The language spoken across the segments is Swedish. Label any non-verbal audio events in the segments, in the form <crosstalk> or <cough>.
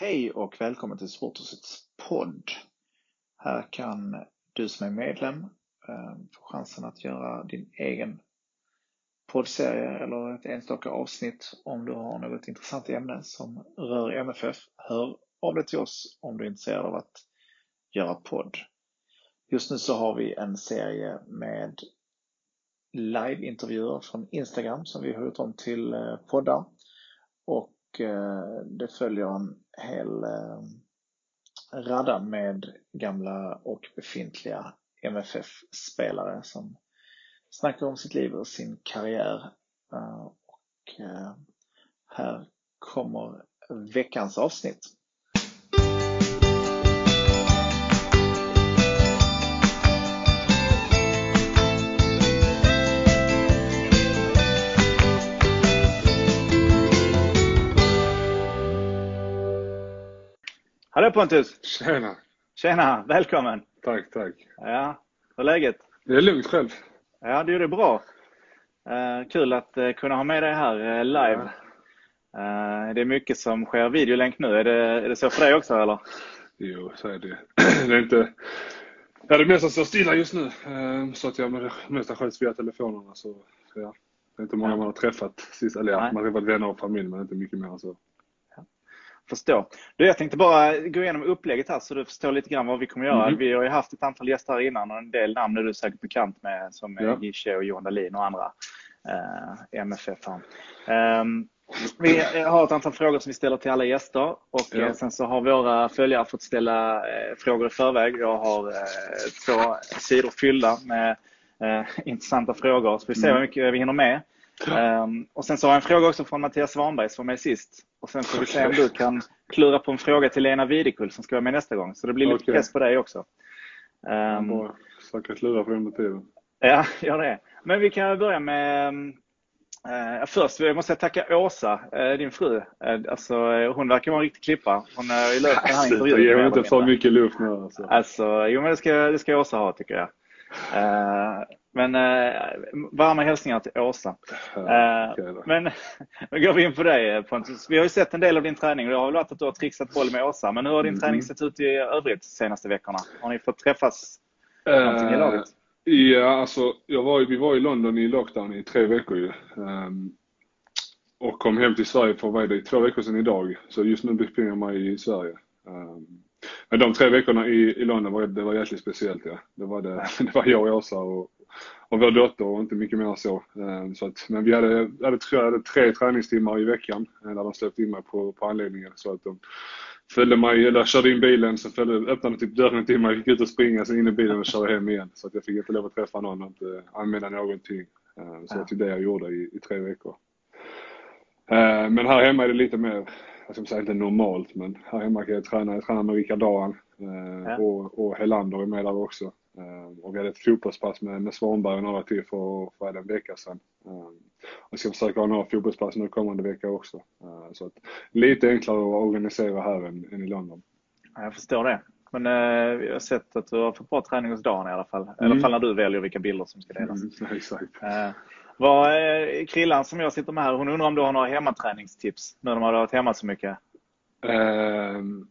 Hej och välkommen till Sporthusets podd. Här kan du som är medlem eh, få chansen att göra din egen poddserie eller ett enstaka avsnitt om du har något intressant ämne som rör MFF. Hör av dig till oss om du är intresserad av att göra podd. Just nu så har vi en serie med liveintervjuer från Instagram som vi har gjort om till eh, poddar. Och eh, det följer en hel eh, radda med gamla och befintliga MFF-spelare som snackar om sitt liv och sin karriär. Eh, och eh, här kommer veckans avsnitt. Hallå Pontus! Tjena! Tjena, välkommen! Tack, tack. Ja, hur är läget? Det är lugnt själv. Ja, du gjorde bra. Uh, kul att uh, kunna ha med dig här uh, live. Ja. det är mycket som sker videolänk nu. Är det, är det så för dig också eller? Jo, så är det. <clears throat> det är inte... Ja, det mesta står stilla just nu. Så att jag det mesta sköts via telefonerna. Så, ja. Det är inte många ja. man har träffat sist. Eller ja, man har träffat vänner och familj men inte mycket mer än så förstå. Du, jag tänkte bara gå igenom upplägget här så du förstår lite grann vad vi kommer göra. Mm. Vi har ju haft ett antal gäster här innan och en del namn är du säkert bekant med som ja. Gische och Johan Dahlin och andra eh, MFF. Eh, vi har ett antal frågor som vi ställer till alla gäster och ja. Eh, sen så har våra följare fått ställa eh, frågor i förväg. Jag har eh, två sidor fyllda med intressanta frågor så vi ser mm. hur mycket vi hinner med. Um, och sen så har jag en fråga också från Mattias Svanberg som var med sist. Och sen får vi se om du kan klura på en fråga till Lena Videkull som ska vara med nästa gång. Så det blir lite okay. press på dig också. Um, jag försöka klura på under tiden. Ja, gör det. Men vi kan börja med uh, Först jag måste jag tacka Åsa, uh, din fru. Uh, alltså, hon verkar vara en riktig klippa. Hon har ju löst den här intervjun. Ge inte för mycket luft nu. Alltså. alltså, jo men det ska, det ska Åsa ha tycker jag. Men eh, varma hälsningar till Åsa. Eh, men, <laughs> men går vi in på dig Pontus. Vi har ju sett en del av din träning och det har väl varit att du har trixat boll med Åsa. Men hur har din mm. träning sett ut i övrigt de senaste veckorna? Har ni fått träffas eh, någonting i laget? Ja, alltså jag var, vi var i London i lockdown i tre veckor ju. Um, och kom hem till Sverige för vad är det, två veckor sedan idag. Så just nu befinner jag mig i Sverige. Um, men de tre veckorna i, i London var, det var jäkligt speciellt ja. Det var, det, <laughs> det var jag och Åsa och, och vår dotter och inte mycket mer så. Eh, så att, men vi hade, hade, jag hade tre träningstimmar i veckan eh, där de släppte in mig på, på anläggningen. Så att de följde mig, eller körde in bilen, sen följde, öppnade typ dörren till mig, gick ut och springa, sen in i bilen och körde hem igen. Så att jag fick inte lov att träffa någon och inte använda någonting. Eh, så ja. det är det jag gjorde i, i tre veckor. Men här hemma är det lite mer, jag ska säga inte normalt, men här hemma kan jag träna, jag tränar med Rickard Dahan ja. och, och Helander är med där också. Ehm, och vi hade ett fotbollspass med, med Svanberg och några till för, för en vecka sedan. Ehm, och ska försöka ha några fotbollspass nu kommande vecka också. Ehm, så att, lite enklare att organisera här än, än i London. Jag förstår det. Men eh, vi har sett att du har fått bra träning hos Dan i alla fall. Mm. I alla mm. fall när du väljer vilka bilder som ska delas. Mm, <laughs> exakt. Eh, vad, eh, Krillan som jag sitter med här, hon undrar om du har några hemmaträningstips nu när de har varit hemma så mycket? Um,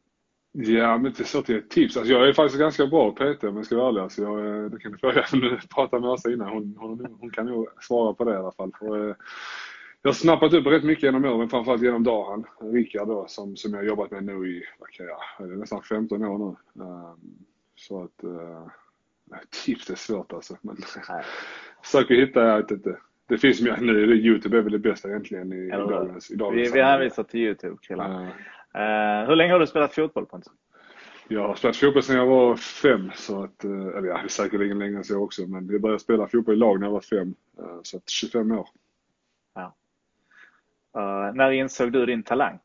Ja, men inte så till ett tips. Alltså jag är faktiskt ganska bra på PT om jag ska vara ärlig. Så jag, eh, det kan du fråga <laughs> nu prata med Åsa innan. Hon, hon, hon, kan nog svara på det i alla fall. Och, eh, jag har snappat upp rätt mycket genom åren, framförallt genom Dahan, Rickard då, som, som jag har jobbat med nu i, vad kan jag, nästan 15 år nu. Um, så att, uh, tips är svårt alltså. Men försöker <laughs> hitta, jag vet inte. Det finns mer nu, Youtube är väl det bästa egentligen i, i dagens, i dagens Vi, vi hänvisar till Youtube killar. Uh, hur länge har du spelat fotboll Pontus? Jag har spelat fotboll sedan jag var fem, så att, eh, eller ja, säkerligen längre än så också, men jag började spela fotboll i lag när jag var fem, uh, så att 25 år. Ja. Uh, när insåg du din talang?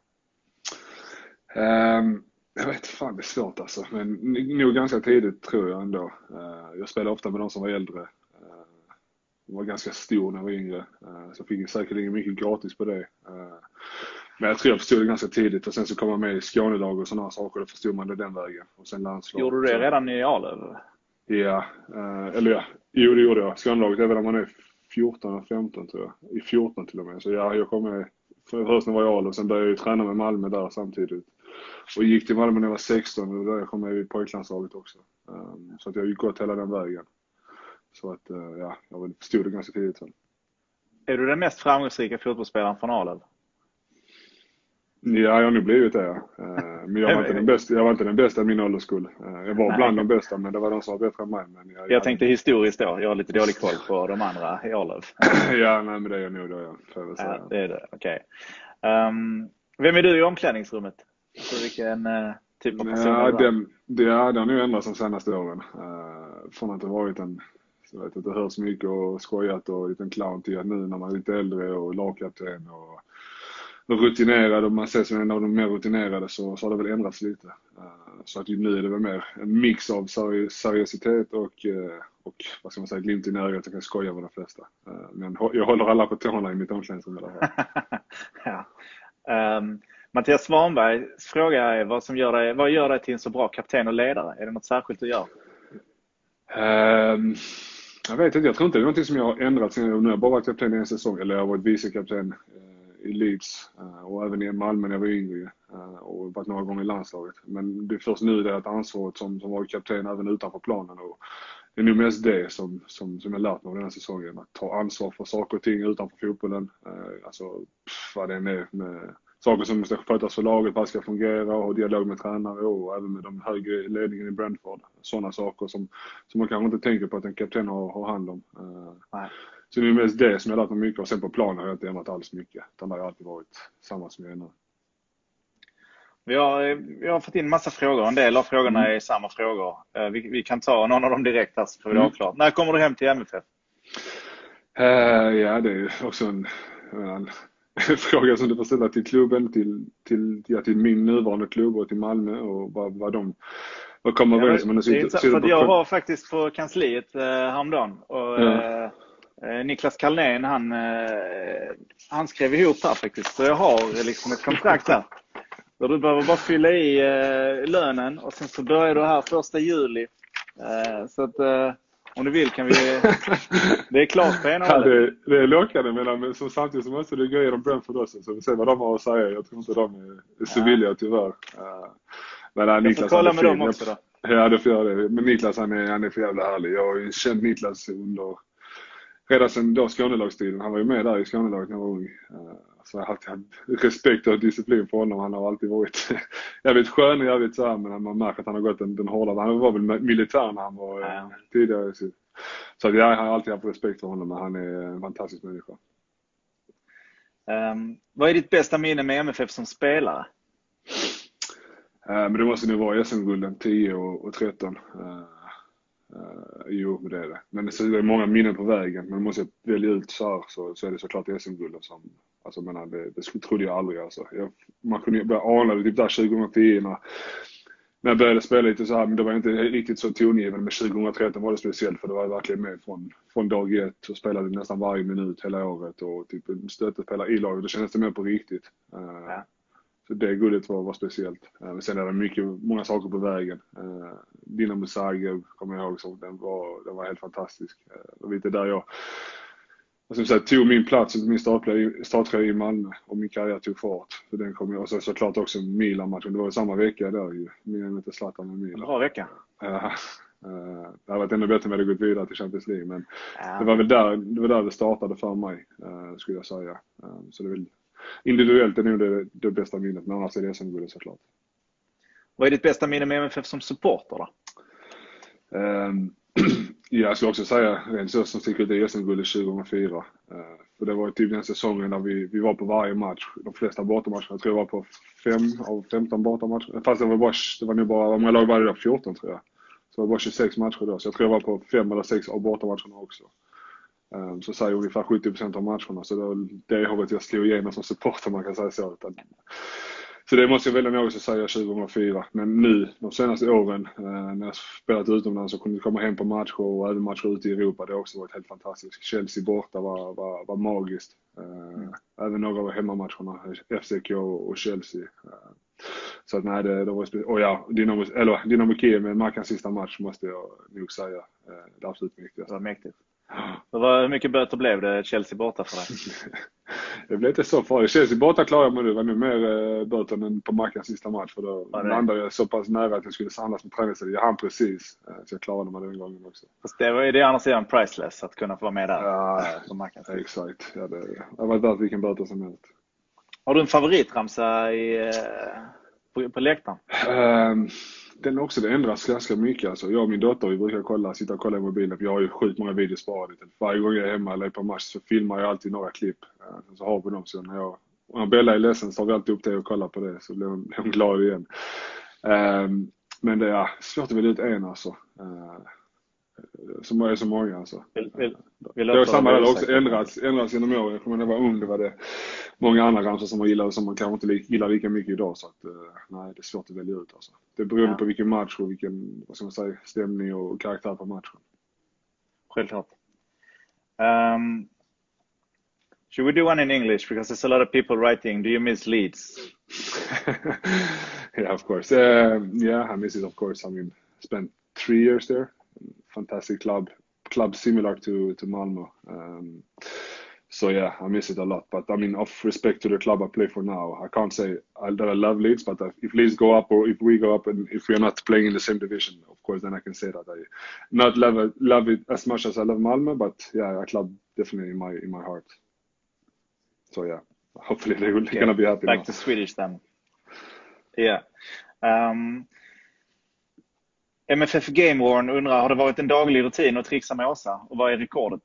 Um, jag vet fan, det är svårt alltså, men nog ganska tidigt tror jag ändå. Jag spelade ofta med de som var äldre. Jag var ganska stor när jag var yngre, så jag fick säkerligen mycket gratis på det. Men jag tror jag förstod det ganska tidigt och sen så kom man med i Skånelag och sådana saker. Då förstod man det den vägen. Och sen landslag. Gjorde du det redan i Arlöv? Ja, eh, eller ja. Jo, det gjorde jag. Skånelaget är väl när man är 14 eller 15 tror jag. I 14 till och med. Så ja, jag kom med först när jag var i Arlöv. Sen började jag ju träna med Malmö där samtidigt. och gick till Malmö när jag var 16 och då kom jag i pojklandslaget också. Um, så att jag har ju gått hela den vägen. Så att, uh, ja, jag förstod det ganska tidigt. Sen. Är du den mest framgångsrika fotbollsspelaren från Arlöv? Ja, jag har nog blivit det. Ja. Eh, men jag <laughs> var, inte den bästa, jag var inte den bästa i min ålderskull. Eh, jag var Nej. bland de bästa, men det var de som var bättre än mig. Men jag, jag tänkte historiskt då. Jag har lite dålig koll på de andra i Arlöv. <laughs> ja, nej, men det är jag nog då, ja. ja det är det. Okej. Okay. Um, vem är du i omklädningsrummet? Alltså, vilken uh, typ av person ja, är du? Den, det, det har nog ändrats de senaste åren. Uh, från att ha varit en jag vet, att det hörs mycket och skojat och liten clown till att nu när man är lite äldre och lagkapten och rutinerad och man ses som en av de mer rutinerade så, så har det väl ändrats lite. Uh, så att nu är det väl mer en mix av seri seriositet och, uh, och vad ska man säga, glimt i ögat jag kan skoja med de flesta. Uh, men jag håller alla på tårna i mitt omklädningsrum i alla fall. <laughs> ja. Um, Mattias Svanbergs fråga är vad, som gör dig, vad gör dig till en så bra kapten och ledare? Är det något särskilt du gör? Um, jag vet inte, jag tror inte det är någonting som jag har ändrat sen jag nu har bara varit kapten i en säsong, eller jag har varit vicekapten i Leeds eh, och även i Malmö när jag var yngre eh, och varit några gånger i landslaget. Men det är först nu det är ett ansvaret som, som varit kapten även utanför planen. Och det är nog mest det som, som, som jag lärt mig av den här säsongen. Att ta ansvar för saker och ting utanför fotbollen. Eh, alltså pff, vad det än är med saker som måste skötas för laget, vad ska fungera och dialog med tränare och även med de högre ledningen i Brentford. Sådana saker som, som man kanske inte tänker på att en kapten har, har hand om. Nej så det är mest det som jag lärt mig mycket och sen på planen har jag inte ändrat alls mycket. Utan det har alltid varit samma som jag är nu. Vi har, vi har fått in massa frågor. En del av frågorna mm. är samma frågor. Eh, vi, vi, kan ta någon av dem direkt här så får vi mm. klart. När kommer du hem till MFF? Uh, ja, det är också en, en, en <laughs> fråga som du får ställa till klubben, till, till, ja, till min nuvarande klubb och till Malmö och vad, vad de vad kommer överens om. Ja, jag var faktiskt på kansliet eh, häromdagen och ja. eh, Eh, Niklas Kalnén, han, eh, han skrev ihop här faktiskt. Så jag har liksom ett kontrakt här. Så du behöver bara fylla i eh, lönen och sen så börjar du här första juli. Så att om du vill kan vi... <laughs> Det är klart på ena ja, det, det är lockande men som samtidigt så måste du gå igenom Brentford också så vi ser vad de har att säga. Jag tror inte de är så villiga tyvärr. Men nej, Niklas, jag får kolla med dem också då. Ja, du får göra det. Men Niklas han är, han är för jävla härlig. Jag har ju känt Niklas under redan sedan då Skånelagstiden. Han var ju med där i Skånelaget när jag var ung. Eh, så jag har alltid haft respekt och disciplin för honom. Han har alltid varit <laughs> jävligt skön och jävligt så här, men man märker att han har gått den, den hårda. Han var väl militär när han var eh, ja. tidigare. Så att jag har alltid haft respekt för honom, men han är en fantastisk människa. Um, vad är ditt bästa minne med MFF som spelare? Uh, men det måste nog vara SM-gulden 10 och, och 13. Uh, jo, det är det. Men så det är många minnen på vägen. Men måste jag välja ut så här så, så är det såklart SM-guldet som, alltså menar, det, det trodde jag aldrig alltså. Jag, man kunde ju börja ana det typ där 2010 när, när jag började spela lite så här, men det var inte riktigt så tongivande. Men 2013 var det speciellt för det var verkligen med från, från dag ett och spelade nästan varje minut hela året och typ stöttespelare i laget. Då kändes det mer på riktigt. Uh, ja. Så det guldet var, var speciellt. Eh, men sen är det mycket, många saker på vägen. Eh, Dinamo Zagreb kommer jag ihåg, så den var, den var helt fantastisk. Eh, det var lite där jag vad säga, tog min plats, min starttröja i Malmö och min karriär tog fart. Så den kom jag, och så, såklart också Milan-matchen. Det var ju samma vecka där ju. Milan inte Zlatan med Milan. Bra vecka. Ja. Det hade varit ännu bättre om jag hade gått vidare till Champions League men ja. det var väl där det, var där det startade för mig, skulle jag säga. Så det är väl individuellt är nog det, det bästa minnet, men annars är det SM-guldet såklart. Vad är ditt bästa minne med MFF som supporter då? Um, <clears throat> ja, jag skulle också säga rent så som sticker ut är SM-guldet 2004. Uh, för det var typ den säsongen där vi, vi var på varje match, de flesta bortamatcherna. Jag tror jag var på fem av 15 bortamatcher. Fast det var, bara, det var nog bara, många lag var det 14 tror jag. Så det var bara 26 matcher då. Så jag tror jag var på fem eller sex av bortamatcherna också. Ehm, så säger ungefär 70% av matcherna. Så det var det året jag slog igenom som supporter man kan säga så. Så det måste jag välja nog också säga 2004. Men nu, de senaste åren, eh, när jag spelat utomlands och kunde komma hem på matcher och även matcher ute i Europa, det har också varit helt fantastiskt. Chelsea borta var, var, var magiskt. Mm. Även några av hemmamatcherna, FCK och Chelsea. Eh, så att nej, det, det var Och ja, Dynamo, eller Dynamo Kiev med Macans sista match måste jag nog säga. Det absolut viktigaste. Det var mäktigt. Hur mycket böter blev det Chelsea borta för dig? <laughs> det blev inte så farligt. Chelsea borta klarade jag mig. Det var nu mer eh, böter än på Mackans sista match. För då landade jag så pass nära att jag skulle samlas med träningstid. Jag hann precis. Eh, så jag klarade mig den gången också. Fast det var ju det andra sidan priceless, att kunna få vara med där. Ja, på Mackans exakt. Ja, det, det var värt vilken böter som helst. Har du en favoritramsa i, eh, på, på läktaren? Um, den också, det ändras ganska mycket. Alltså, jag och min dotter vi brukar kolla, sitta och kolla i mobilen. För jag har ju sjukt många videos sparade. Varje gång jag är hemma eller är på match så filmar jag alltid några klipp. Eh, så har vi dem. sen när, jag, när Bella är ledsen så tar vi alltid upp det och kollar på det. Så blir hon, <laughs> hon glad igen. Um, men det är svårt att välja ut en alltså. Uh, som är så många alltså. Vill, vill, vill det var samma där, också ändrats, ändrats genom åren. Jag kommer när jag var ung, det var det många andra ramsor som man gillade som man kanske inte gillar lika mycket idag. Så att, eh, nej, det är svårt att välja ut alltså. Det beror ja. på vilken match och vilken, vad ska man säga, stämning och karaktär på matchen. Självklart. Um, should we do one in English? Because there's a lot of people writing. Do you miss Leeds? <laughs> yeah, of course. Uh, yeah, I miss it, of course. I mean, spent three years there. Fantastic club, club similar to to Malmo. Um, so yeah, I miss it a lot. But I mean, of respect to the club I play for now, I can't say that I love Leeds. But if Leeds go up or if we go up and if we are not playing in the same division, of course, then I can say that I not love it, love it as much as I love Malmo. But yeah, a club definitely in my in my heart. So yeah, hopefully they're yeah, gonna be happy. Like now. the Swedish then. Yeah. Um, MFF Game Warn undrar, har det varit en daglig rutin att trixa med Åsa? Och vad är rekordet?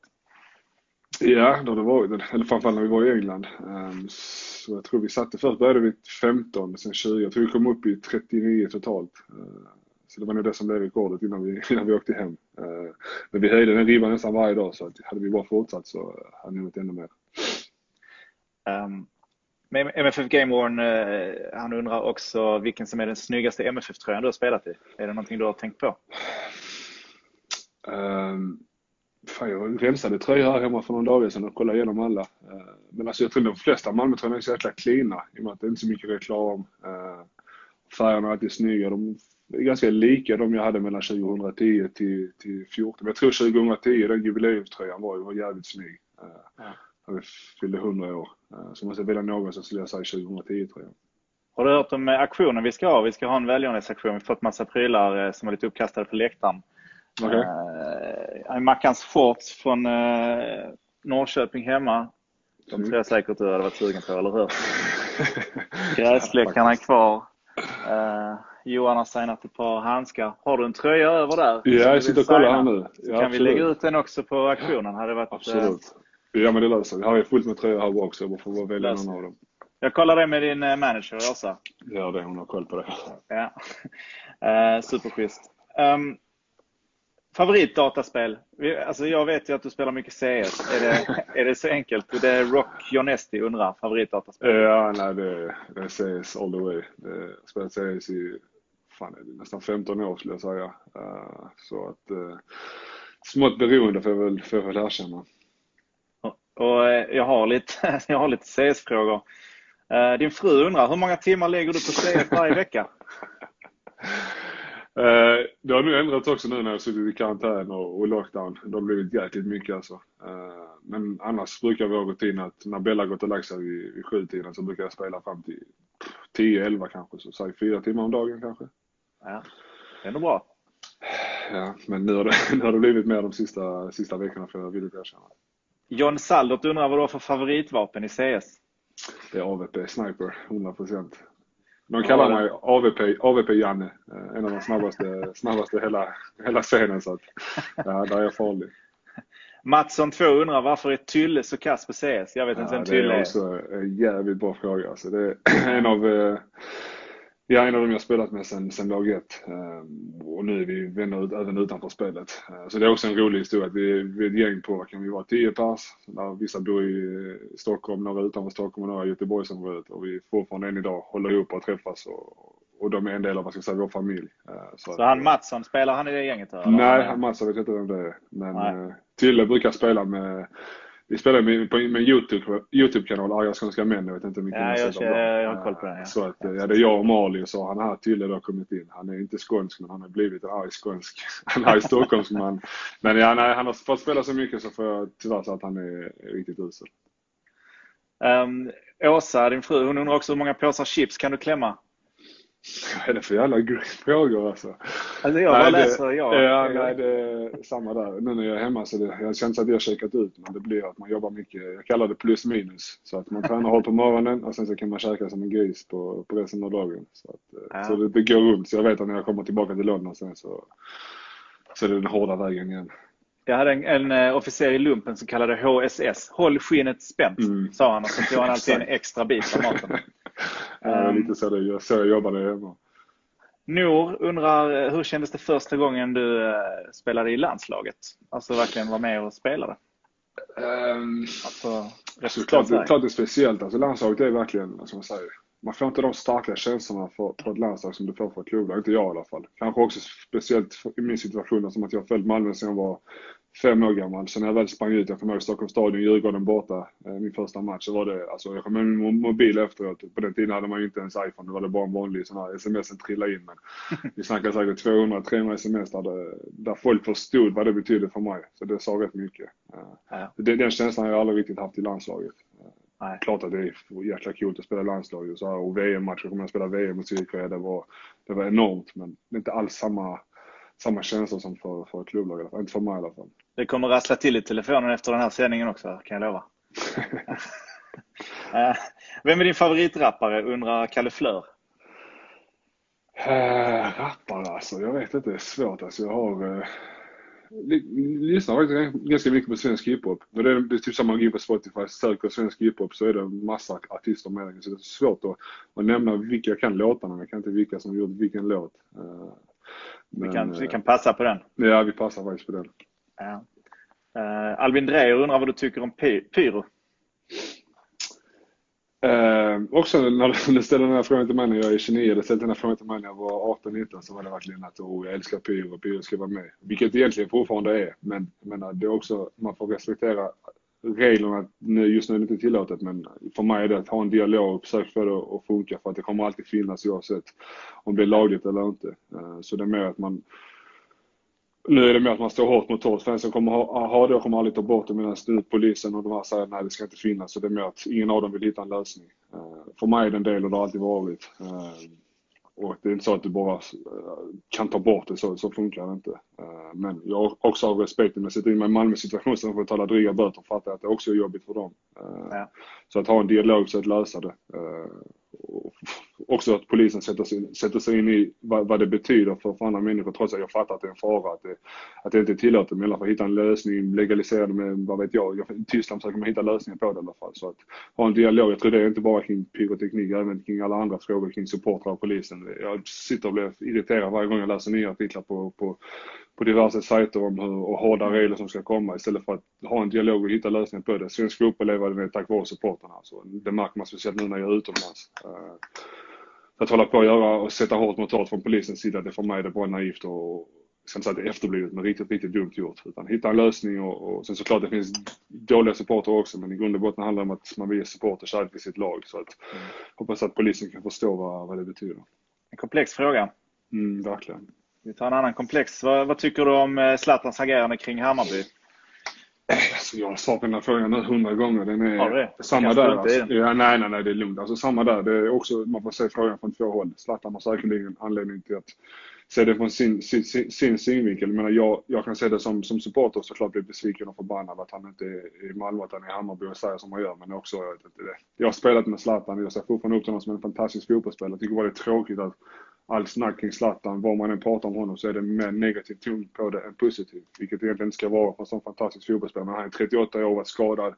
Ja, det har det varit. Eller framförallt när vi var i England. Ehm, så jag tror vi satte, först började vi 15, sen 20. Jag tror vi kom upp i 39 totalt. Ehm, så det var nog det som blev rekordet innan vi, <laughs> innan vi åkte hem. Ehm, men vi höjde den ribban nästan varje dag så att hade vi bara fortsatt så hade vi nått ännu mer. Um, med MFF Game Worn, eh, han undrar också vilken som är den snyggaste MFF-tröjan du har spelat i. Är det någonting du har tänkt på? Um, fan, jag rensade tröjor här hemma för några dagar sedan och kollade igenom alla. Uh, men alltså jag tror de flesta Malmötröjorna är så jäkla cleana i och med att det inte är så mycket reklam. Uh, färgerna är alltid snygga. De är ganska lika de jag hade mellan 2010 till, till 2014. Men jag tror 2010, den jubileumströjan var, var jävligt snygg. Uh, ja när vi fyllde 100 år. Eh, så måste jag välja någon så skulle jag säga 2010 tror jag. Har du hört om eh, aktionen vi ska ha? Vi ska ha en välgörenhetsaktion. Vi har fått massa prylar eh, som är lite uppkastade på läktaren. Okay. Uh, Mackans shorts från uh, Norrköping hemma. De tror jag säkert du hade varit sugen på, eller hur? <laughs> Gräsfläckarna är kvar. Uh, Johan har signat ett par handskar. Har du en tröja över där? Ja, jag sitter och kollar här nu. Ja, kan absolut. vi lägga ut den också på aktionen? Hade varit, absolut. Ja men det löser vi. Här är fullt med tröjor här också. Jag får bara välja någon av dem. Jag kollar det med din eh, manager Åsa. Gör det, hon har koll på det. Ja. Uh, <laughs> superschysst. Um, favoritdataspel? Alltså jag vet ju att du spelar mycket CS. Är det, är det så enkelt? Det är Rock Jonesti undrar, favoritdataspel? Ja, nej det, det är CS all the way. Jag har spelat CS i fan, nästan 15 år skulle jag säga. Uh, så att uh, smått beroende får jag väl, får jag väl erkänna. Och eh, jag har lite, <laughs> jag har lite CS-frågor. Eh, din fru undrar, hur många timmar lägger du på CS varje vecka? <laughs> Eh, det har nu ändrats också nu när jag suttit i karantän och, lockdown. Det har blivit jäkligt mycket alltså. Men annars brukar vår rutin att när Bella gått och lagt sig vid, sjutiden så brukar jag spela fram till 10-11 kanske. Så säg fyra timmar om dagen kanske. Ja, det är nog bra. Ja, men nu har det, <laughs> nu har det blivit mer de sista, sista veckorna för jag villigt erkänna. John Saldert undrar vad du har för favoritvapen i CS? Det är AVP Sniper, 100%. De kallar mig AVP, AVP Janne. Eh, en av de snabbaste, <laughs> snabbaste hela, hela scenen. Så att, ja, där är jag farlig. Matsson 2 undrar varför är Tylle så kass på CS? Jag vet inte ja, vem Tylle är. Det är också en jävligt bra fråga. Alltså, det är <clears throat> en av eh, Ja, en av dem jag spelat med sen, sen dag ett. Ehm, och nu är vi vänner även utanför spelet. Ehm, så det är också en rolig historia att vi, vi är ett gäng på, vad kan vi vara, 10 pers. Där vissa bor i Stockholm, några utanför Stockholm och några i Göteborgsområdet. Och vi fortfarande än idag håller ihop och träffas. Och, och de är en del av vad ska säga, vår familj. Ehm, så, så han Mattsson, spelar han i det gänget? Eller? Nej, Mattsson vet jag inte vem det är. Men Nej. Eh, Tylle brukar spela med vi spelar med, på, med YouTube, YouTube-kanal, Arga Skånska Män. Jag vet inte hur mycket ja, ni jag, jag, jag har koll på det. Ja. Så att, ja, det är jag och Mali och så han här Tylle då kommit in. Han är inte skånsk men han har blivit en arg skånsk. <laughs> Är arg stockholmsman. Men ja, nej, han har fått spela så mycket så får jag tyvärr säga att han är riktigt usel. Um, Åsa, din fru, hon undrar också hur många påsar chips kan du klämma? Vad är det för jävla frågor alltså? Alltså jag bara läser, ja. Ja, nej, det är samma där. Nu när jag är hemma så det, jag känner att jag käkat ut men det blir att man jobbar mycket. Jag kallar det plus minus. Så att man tränar hårt på morgonen och sen så kan man käka som en gris på, på resten av dagen. Så, att, ja. så det, det går runt. Så jag vet att när jag kommer tillbaka till London sen så, så är det den hårda vägen igen. Jag hade en, en uh, officer i lumpen som kallade HSS. Håll skinnet spänt, mm. sa han och så tog han alltid en <laughs> extra bit av maten. Ja, lite så, det, så jag jobbade hemma. Nor undrar, eh, hur kändes det första gången du uh, spelade i landslaget? Alltså verkligen var med och spelade? Um, alltså, alltså klart, det, klart det är speciellt. Alltså landslaget är verkligen, som man säger, man får inte de starka känslorna för, på ett landslag som du får för ett klubblag. Inte jag i alla fall. Kanske också speciellt i min situation som att jag har följt Malmö sedan jag var fem år gammal. Så när jag väl sprang ut, jag kommer ihåg Stockholms stadion, Djurgården borta, eh, min första match, så var det, alltså jag kom med min mobil efteråt. På den tiden hade man ju inte ens iPhone, då var det bara en vanlig sån här sms som trillade in. Men <laughs> vi snackar säkert 200-300 sms där, där folk förstod vad det betydde för mig. Så det sa rätt mycket. Ja. Det, den känslan har jag aldrig riktigt haft i landslaget. Nej. Klart att det är jäkla kul att spela landslag och, så här, och VM-matcher, kommer jag spela VM mot Sydkorea, det var, det var enormt. Men det är inte alls samma, samma känsla som för, för ett klubblag, inte för mig i alla fall. Det kommer rassla till i telefonen efter den här sändningen också, kan jag lova. <laughs> Eh, vem är din favoritrappare, undrar Kalle Flör. Äh, rappare alltså, jag vet inte, det är svårt alltså. Jag har... Uh lyssnar faktiskt ganska mycket på svensk hiphop. Och det är, det är typ samma, in på Spotify, söker svensk hiphop så är det en massa artister med. Så det är svårt att, att nämna vilka jag kan låtarna, men jag kan inte vilka som gjort vilken låt. Men, vi, kan, vi kan passa på den. Ja, vi passar faktiskt på den. Ja. Uh, Albin Dreyer undrar vad du tycker om py pyro? Eh, också när <laughs> du ställde den här frågan till mig när jag är 29, eller ställde den här frågan till mig när jag var 18-19 så var det verkligen att oh, jag älskar Pyr och Pyr ska vara med. Vilket det egentligen fortfarande är. Men menar, det är också, man får respektera reglerna. Just nu är det inte tillåtet men för mig är det att ha en dialog och försöka få det att funka för att det kommer alltid finnas oavsett om det är lagligt eller inte. Eh, så det är mer att man nu är det mer att man står hårt mot hårt. Fansen kommer ha, ha det kommer aldrig ta bort det medan nu polisen och de här säger nej det ska inte finnas. Så det är mer att ingen av dem vill hitta en lösning. Uh, för mig är det en del och det har alltid varit. Uh, och det är inte så att du bara uh, kan ta bort det, så, så funkar det inte. men jag har också av respekt, om jag sätter in mig i Malmös situation så får jag betala dryga böter och fattar att det också är jobbigt för dem. Ja. Så att ha en dialog så att lösa det också att polisen sätter sig, sätter sig in i vad, vad det betyder för, för andra människor trots att jag fattar att det är en fara, att det, att det inte är tillåtet. Men i alla fall hitta en lösning, legalisera det med, vad vet jag, jag Tyskland försöker man hitta lösningar på det i alla fall. Så att ha en dialog, jag tror det är inte bara kring pyroteknik, även kring alla andra frågor kring supportrar och polisen. Jag sitter och blir irriterad varje gång jag läser nya artiklar på, på på diverse sajter om hur och hårda regler som ska komma istället för att ha en dialog och hitta lösningar på det. Svensk fotboll lever det tack vare supporterna. Alltså. Det märker man speciellt nu när jag är utomlands. Uh, att hålla på och göra och sätta hårt mot hårt från polisens sida, det för mig är det bara naivt och sen så att det är efterblivet men riktigt, riktigt dumt gjort. Utan hitta en lösning och, och sen såklart det finns dåliga supporter också men i grund och botten handlar det om att man vill ge supporter kärlek till sitt lag. Så att mm. hoppas att polisen kan förstå vad, vad det betyder. En komplex fråga. Mm, verkligen. Vi tar en annan komplex. Vad, vad tycker du om eh, Zlatans agerande kring Hammarby? Alltså jag har svarat på den här frågan nu hundra gånger. Den är ja, det. samma där. Alltså. Ja, nej, nej, nej, det är lugnt. Alltså samma där. Det är också, man får se frågan från två håll. Zlatan har säkerligen anledning till att se det från sin, sin, sin synvinkel. Men jag, jag kan se det som, som supporter såklart bli besviken och förbannad att han inte är i Malmö, att han är i Hammarby och säger som han gör. Men också, jag, jag har spelat med Zlatan. Jag ser fortfarande upp till honom som en fantastisk fotbollsspelare. Jag tycker bara det är tråkigt att all snack kring Zlatan, vad man än pratar om honom så är det mer negativ ton på det än positiv. Vilket egentligen inte ska vara för en sån fantastisk fotbollsspelare. Men han är 38 år, varit skadad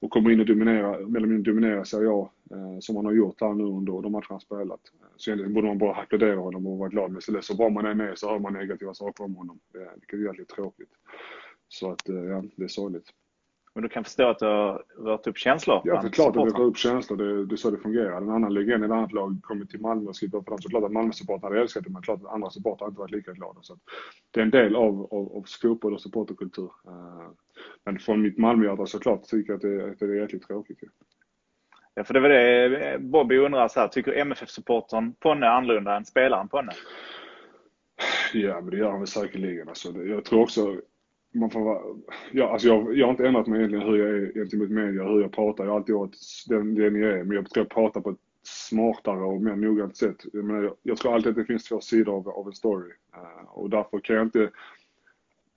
och kommer in och dominerar, eller mindre dominerar Serie A eh, som han har gjort här nu under de matcher han spelat. Så egentligen borde man bara applådera honom och vara glad med sig. Så bra man än är så hör man negativa saker om honom. Eh, vilket är jävligt tråkigt. Så att, eh, ja, det är sorgligt. Men du kan förstå att du har rört upp känslor? Ja, det är klart att det rör upp känslor. Det, det är så det fungerar. En annan legend i ett annat lag kommer till Malmö och skriver på dem. Så klart att Malmö-supportrar hade älskat det, men klart att andra supportrar inte varit lika glada. Så det är en del av, av, av fotboll och supporterkultur. Uh, men från mitt Malmöhjärta såklart tycker jag att det, att det är jäkligt tråkigt. Ja, för det var det Bobby undrar så här, tycker MFF-supportern Ponne annorlunda än spelaren Ponne? Ja, men det gör han väl säkerligen. Alltså, jag tror också, man får vara, ja, alltså jag, jag har inte ändrat mig egentligen hur jag är gentemot media, hur jag pratar. Jag har alltid varit den, den jag är, men jag tror jag pratar på ett smartare och mer noggrant sätt. Jag, menar, jag, jag tror alltid att det finns två sidor av, av en story. Uh, och därför kan jag inte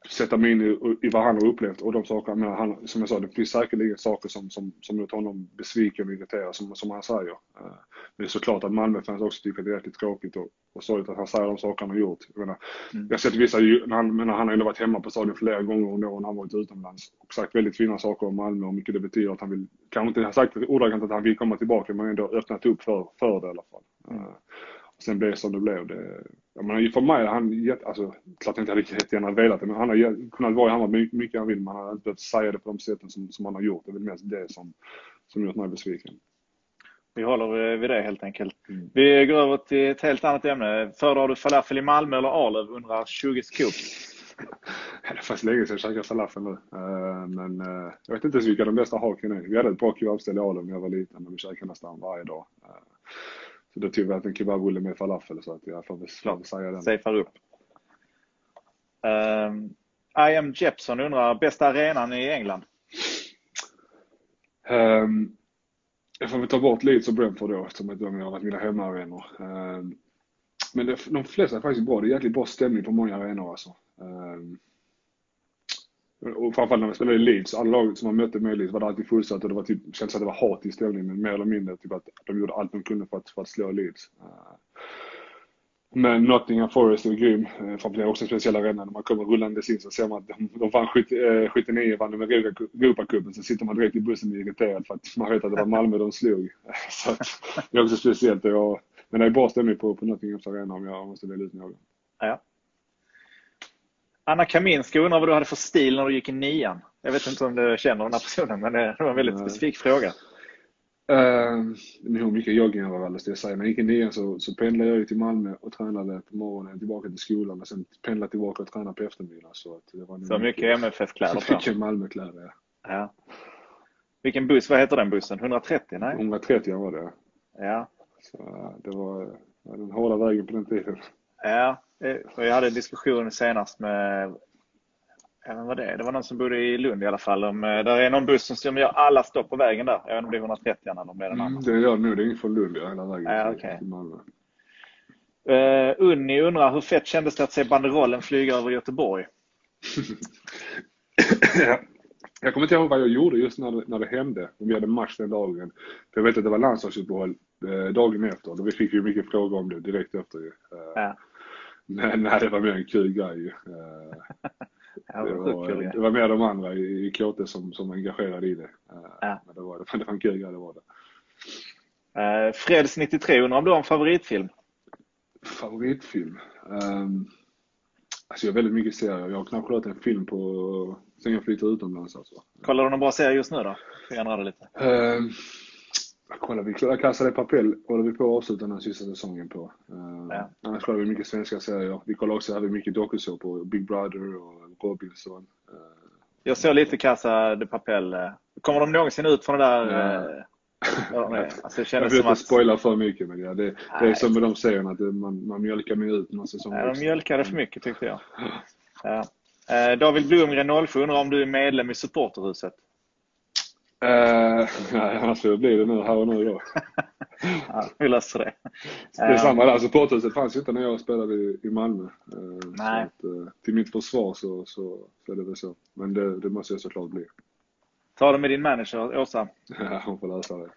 sätta mig in i, i vad han har upplevt och de sakerna. Men han, som jag sa, det finns säkerligen saker som, som, som gjort honom besviken och irriterad, som, som han säger. Uh, men det är såklart att Malmöfans också tycker att det är jäkligt tråkigt och, och sorgligt att han säger de saker han har gjort. Jag, menar, mm. jag har sett vissa, när han, men han har ändå varit hemma på stadion flera gånger under åren han varit utomlands och sagt väldigt fina saker om Malmö och mycket det betyder att han vill, kanske inte sagt ordagrant att han vill komma tillbaka men ändå öppnat upp för, för det i alla fall. Mm. Sen blev det som det blev. Det, jag menar, för mig, han, alltså, klart jag inte hade jättegärna velat det, men han har kunnat vara i Hammarby mycket han vill, men han har inte behövt säga det på de sätten som, som han har gjort. Det är väl mest det som, som gjort mig besviken. Vi håller vid det helt enkelt. Mm. Vi går över till ett helt annat ämne. Föredrar du falafel i Malmö eller Arlöv? Undrar 20 Scoop. <laughs> det är faktiskt länge sedan jag käkade falafel nu. Uh, men uh, jag vet inte ens vilka de bästa haken är. Vi hade ett bra kebabställe i Arlöv när jag var liten, men vi käkade nästan varje dag. Så då tog vi en kebabrulle med falafel så att jag får väl säga den. Safear upp. Um, I am Jepson undrar, bästa arenan i England? Um, jag får väl ta bort Leeds och Brentford då eftersom de har varit mina hemmaarenor. Um, men det, de flesta är faktiskt bra. Det är jäkligt bra stämning på många arenor alltså. Um, och framförallt när vi spelade i Leeds, alla lag som man mötte med Leeds var det alltid fullsatt och det var typ, kändes att det var hat i stämningen men mer eller mindre typ att de gjorde allt de kunde för att, för att slå Leeds. Eh, men Nottingham Forest är grym. Eh, framförallt är också en speciell arena. När man kommer rullandes in så ser man att de, de vann 79, eh, vann de Europacupen. Så sitter man direkt i bussen och är irriterad för att man vet att det var Malmö de slog. <laughs> Så att, det är också speciellt. Och, men det är bra stämning på, på Nottinghams arena om jag måste välja ut någon. Ja. Anna Kaminska undrar vad du hade för stil när du gick i nian. Jag vet inte om du känner den här personen, men det var en väldigt Nej. specifik fråga. Uh, hur mycket jogging var väl, det säga. När jag gick i nian så, så pendlade jag till Malmö och tränade på morgonen tillbaka till skolan och sen pendlade tillbaka och tränade på eftermiddagen. Så, det var så mycket MFF-kläder på? <laughs> Mycket Malmökläder, ja. ja. Vilken buss, vad heter den bussen? 130? Nej? 130 var det. Ja. Så det var den hårda vägen på den tiden. Ja, eh, jag hade en diskussion senast med Även vad det Det var någon som bodde i Lund i alla fall. Om, eh, där är någon buss som gör alla stopp på vägen där. Jag vet inte om det är 130 eller om det är den mm, Det gör det nog. Det är ingen från Lund hela vägen ja, okay. till Malmö. Uh, Unni undrar hur fett kändes det att se banderollen flyga över Göteborg? ja. <coughs> Jag kommer inte ihåg vad jag gjorde just när det, när det hände. Om vi hade match den dagen. För jag vet att det var landslagsuppehåll eh, dagen efter. Och vi fick ju mycket frågor om det direkt efter. Eh, ja. Men nej, det var mer en kul grej. Eh, <laughs> ja, det, var, kul, det var mer de andra i, i KT som, som engagerade i det. Eh, ja. Men det var, <laughs> det var en kul grej, det var det. Uh, Freds 93 undrar om du har en favoritfilm? Favoritfilm? Um, alltså jag har väldigt mycket serier. Jag har knappt kollat en film på sen jag flyttade utomlands. Alltså. Kollar du någon bra serie just nu då? Jag ändra det lite. Um, kollar vi La Casa de Papel håller vi på att avsluta den här sista säsongen på. Uh, ja. Annars kollar vi mycket svenska serier. Vi kollar också, hade mycket dokusåpor, Big Brother och Robinson. Uh, jag såg lite Casa de Papel. Kommer de någonsin ut från det där? Ja. Ja, alltså <laughs> jag vill inte att... spoila för mycket men ja, det, det är som med de serierna, att man, man mjölkar med ut någon säsong. Ja, de mjölkade för mycket tyckte jag. Ja. Eh, David Blomgren 07 undrar om du är medlem i supporterhuset? <laughs> Uh, nej, annars får jag bli det nu här och nu då. <laughs> ja, vi löser det. Det är samma där, supporthuset fanns ju inte när jag spelade i, i Malmö. Uh, nej. Att, uh, till mitt försvar så, så, så är det väl så. Men det, det måste jag såklart bli. Ta det med din manager, Åsa. <laughs> Ja, hon får lösa det.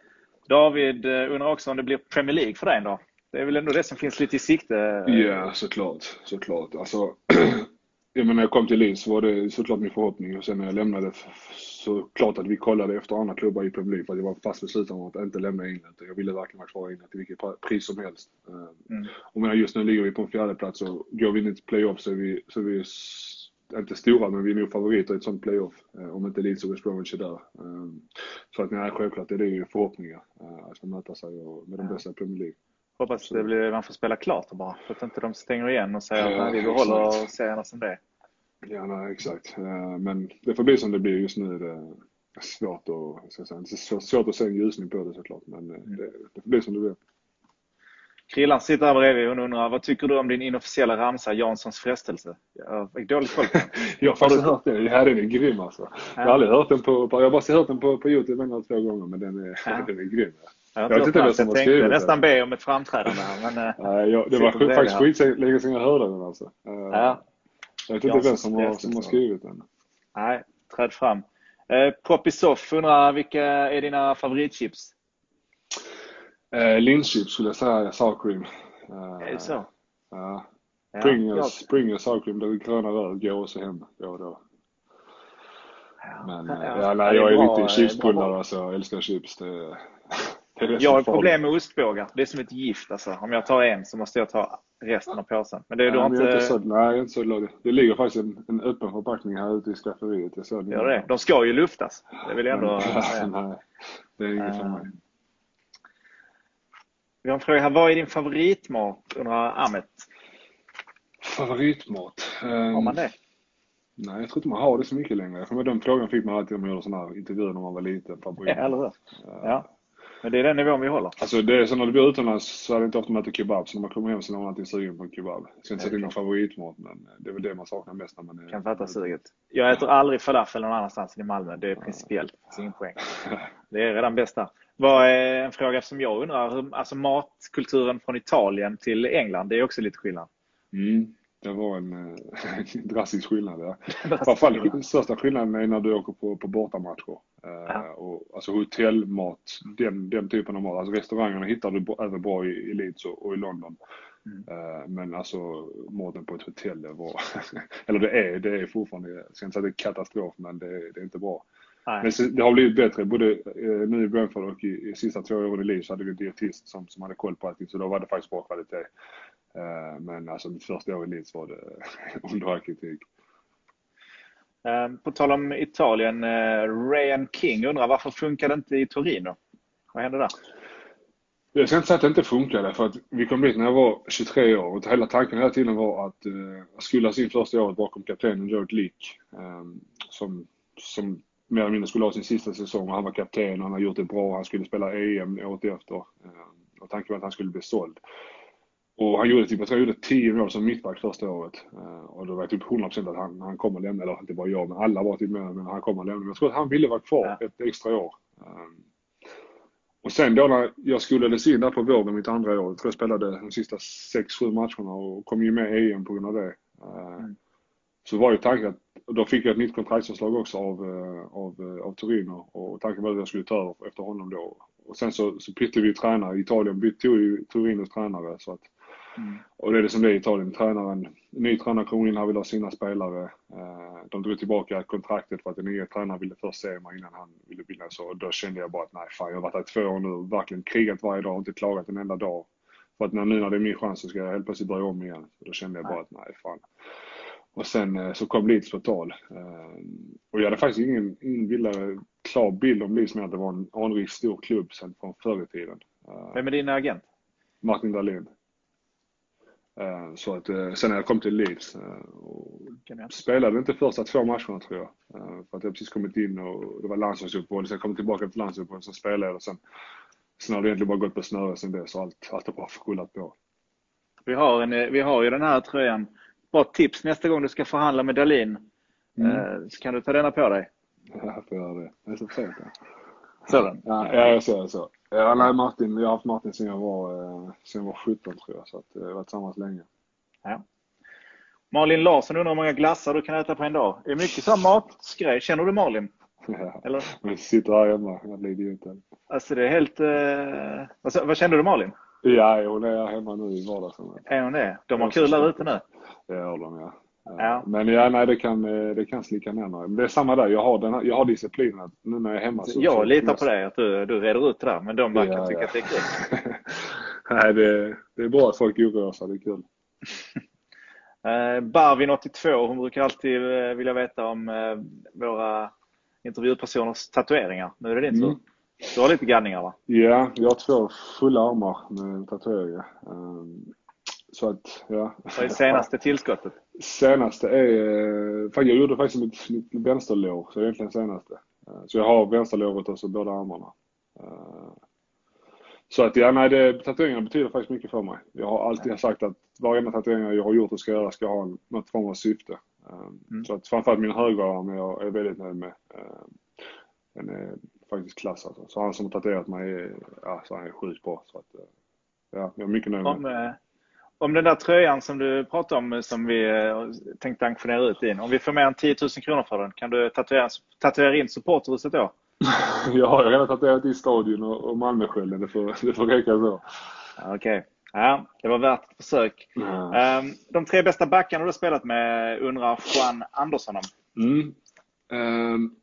David undrar också om det blir Premier League för dig då? Det är väl ändå det som finns lite i sikte? Ja, såklart. såklart. Alltså, <clears throat> jag menar, när jag kom till Leeds var det såklart min förhoppning och sen när jag lämnade så klart att vi kollade efter andra klubbar i Premier League för att jag var fast besluten om att inte lämna England. Jag ville verkligen vara kvar i England till vilket pris som helst. Mm. Och menar, just nu ligger vi på en fjärde plats och går vi in i playoff så är vi, så är vi inte stora, men vi är nog favoriter i ett sånt playoff. Eh, om inte Leeds och West Bromwich är där. Ehm, så att nej, självklart är det ju förhoppningar eh, att få möta sig med de bästa i Premier League. Hoppas det blir, man får spela klart bara, så att inte de stänger igen och säger att vi behåller serierna som det är. Ja, nej, exakt. Men det får bli som det blir just nu. Det är svårt att, ska säga, svårt, svårt att se en ljusning på det såklart, men mm. det, det får bli som det blir. Krillan sitter här bredvid och undrar, vad tycker du om din inofficiella ramsa Janssons frestelse? Jag fick dåligt koll på den. <laughs> jag har faktiskt hört den. Ja, den är grym alltså. Jag har aldrig hört den på, jag har bara hört den på, på Youtube en eller två gånger, men den är, ja. <laughs> den är grym. Jag, jag vet inte vem som. Jag tänkte nästan be om ett framträdande här, men... Eh, Nej, jag, det var faktiskt skitlänge sedan jag hörde den alltså. Eh, ja. Jag vet inte vem som har, som har skrivit den. Nej, träd fram. Eh, Popisoff undrar, vilka är dina favoritchips? Eh, Linchips skulle jag säga, sour cream. Eh, är det så? Ja. Pringles, ja, Pringles sour cream, det gröna röret går också hem då och då. Men ja, eh, ja, nej, jag är, är lite chipsbullare alltså. Jag älskar chips. Det, det är jag har problem med ostbågar. Det är som ett gift alltså. Om jag tar en så måste jag ta resten av påsen. Men det är nej, du inte... inte så, nej, är inte så glad. Det ligger faktiskt en, en öppen förpackning här ute i skafferiet. Jag såg Gör det? De ska ju luftas. Det vill jag ändå <laughs> nej, det är inget för mig. Vi har en fråga här. Vad är din favoritmat? undrar Ahmet. Favoritmat? Har man det? Nej, jag tror inte man har det så mycket längre. För den frågan fick man alltid om man gjorde sådana här intervjuer när man var liten. Ja, eller hur? Ja. Men det är den nivån vi håller. Alltså det är så när du bor utomlands så är det inte ofta man äter kebab. Så när man kommer hem så är man alltid sugen på en kebab. Jag ska inte säga att det är någon favoritmat men det är väl det man saknar mest när man är... Kan fatta suget. Jag äter aldrig falafel någon annanstans än i Malmö. Det är principiellt ingen poäng. <laughs> Det är redan bäst där. Vad är en fråga som jag undrar, alltså matkulturen från Italien till England, det är också lite skillnad? Mm, det var en, en <laughs> drastisk skillnad. Ja. <laughs> Den största skillnaden är när du åker på, på bortamatcher. Eh, ja. och, alltså hotellmat, den, den typen av mat. Alltså restaurangerna hittar du även bra i, i Leeds och, och i London. Mm. Uh, men alltså maten på ett hotell, det var, <laughs> eller det är, det är fortfarande, jag ska inte säga det är katastrof, men det, det är inte bra. Men det har blivit bättre. Både eh, nu i Brentford och i, i sista två åren i liv så hade vi en dietist som, som hade koll på allting. Så då var det faktiskt bra kvalitet. Eh, men alltså mitt första år i Leeds var det <laughs> under all kritik. Eh, på tal om Italien, eh, Ryan King undrar varför funkar det inte i Torino? Vad hände där? Jag ska inte säga att det inte funkade för att vi kom dit när jag var 23 år och hela tanken hela tiden var att uh, skulle sin första året bakom kaptenen George Leak um, som, som mer eller mindre skulle ha sin sista säsong och han var kapten och han har gjort det bra. Han skulle spela EM året efter. Eh, och tanken var att han skulle bli såld. Och han gjorde typ, jag tror han gjorde 10 mål som mittback första året. Eh, och då var jag typ 100% att han, han kommer lämna, eller inte bara jag, men alla var typ med, men han kommer lämna. Men jag tror att han ville vara kvar ja. ett extra år. Eh, och sen då när jag skolades in där på våren mitt andra år, jag tror jag spelade de sista 6-7 matcherna och kom ju med i EM på grund av det. Mm. Så var ju tanken att då fick jag ett nytt kontraktsförslag också av, eh, av, eh, av Torino och tanken var att jag skulle ta över efter honom då. Och sen så, så bytte vi tränare. Italien bytte tog ju Torinos tränare. Så att, mm. Och det är det som det är i Italien. Tränaren, ny tränare kom in, han ville ha sina spelare. Eh, de drog tillbaka kontraktet för att den nya tränaren ville först se mig innan han ville bilda så. Då kände jag bara att nej fan, jag har varit här i två år nu, verkligen krigat varje dag, inte klagat en enda dag. För att när, nu när det är min chans så ska jag helt plötsligt börja om igen. Då kände jag bara att nej fan. Och sen eh, så kom Leeds på tal. Eh, och jag hade faktiskt ingen, ingen bildare, klar bild om Leeds med att det var en anrik stor klubb sen från förr i tiden. Vem är din agent? Martin Dahlin. Så att sen när jag kom till Leeds och spelade inte första två matcherna tror jag. För att jag precis kommit in och det var landslagsuppehåll. Sen kom jag tillbaka till landslagsuppehåll, sen spelade jag och sen, sen har det egentligen bara gått på snöre sen dess. Allt, allt har bara rullat på. Vi har, en, vi har ju den här tröjan bra tips nästa gång du ska förhandla med Dalin. Mm. Eh, så kan du ta denna på dig. <laughs> Ja, jag får göra det. Det är så fint. Så den? Ja, jag ser så. Ja, nej, Martin, jag har haft Martin sedan jag var, eh, sedan jag var 17 tror jag, så att, eh, jag har varit tillsammans länge. Ja. Malin Larsson undrar hur många glassar du kan äta på en dag. Är det mycket sån matgrej? Känner du Malin? <laughs> Ja, Eller? jag sitter här hemma, jag blir idioten. Alltså det är helt... Eh... Vad, vad kände du Malin? Ja, hon är hemma nu i vardagsrummet. Är hon det? De har kul där ute nu? Det gör de ja. Ja. Men ja, nej, det kan, eh, det kan slicka ner mig. Det är samma där. Jag har, den, jag har disciplinen nu när jag är hemma. Så, jag så, litar på dig att du, du reder ut det där. Men de verkar ja, tycka ja. att det är kul. <laughs> nej, det, det är bra att folk oroar sig. Det är kul. <laughs> Eh, Barvin82, hon brukar alltid eh, vilja veta om våra intervjupersoners tatueringar. Nu är det din tur. Mm. Du har lite ganningar va? Ja, jag har två fulla armar med tatueringar. Så att, ja. Vad är senaste tillskottet? Senaste är, jag gjorde faktiskt mitt, mitt vänsterlår, så egentligen senaste. Så jag har vänsterlåret och så båda armarna. Så att ja, nej, det, tatueringarna betyder faktiskt mycket för mig. Jag har alltid sagt att varenda tatuering jag har gjort och ska göra ska ha något form av syfte. Mm. Så att framförallt min högerarm jag är väldigt nöjd med. Den är faktiskt klass alltså. Så han som har tatuerat mig är, ja, så han är sjukt bra. Så att, eh, ja, jag är mycket nöjd med. Om, eh, om den där tröjan som du pratade om som vi eh, tänkte auktionera ut in. Om vi får mer än 10 000 kronor för den, kan du tatuera, tatuera in supporterhuset då? <laughs> jag har redan tatuerat i Stadion och, och Malmöskölden. Det får, det får räcka så. Okej. Okay. Ja, det var värt ett försök. Mm. De tre bästa backarna du har spelat med undrar Juan Andersson om. Mm. Um,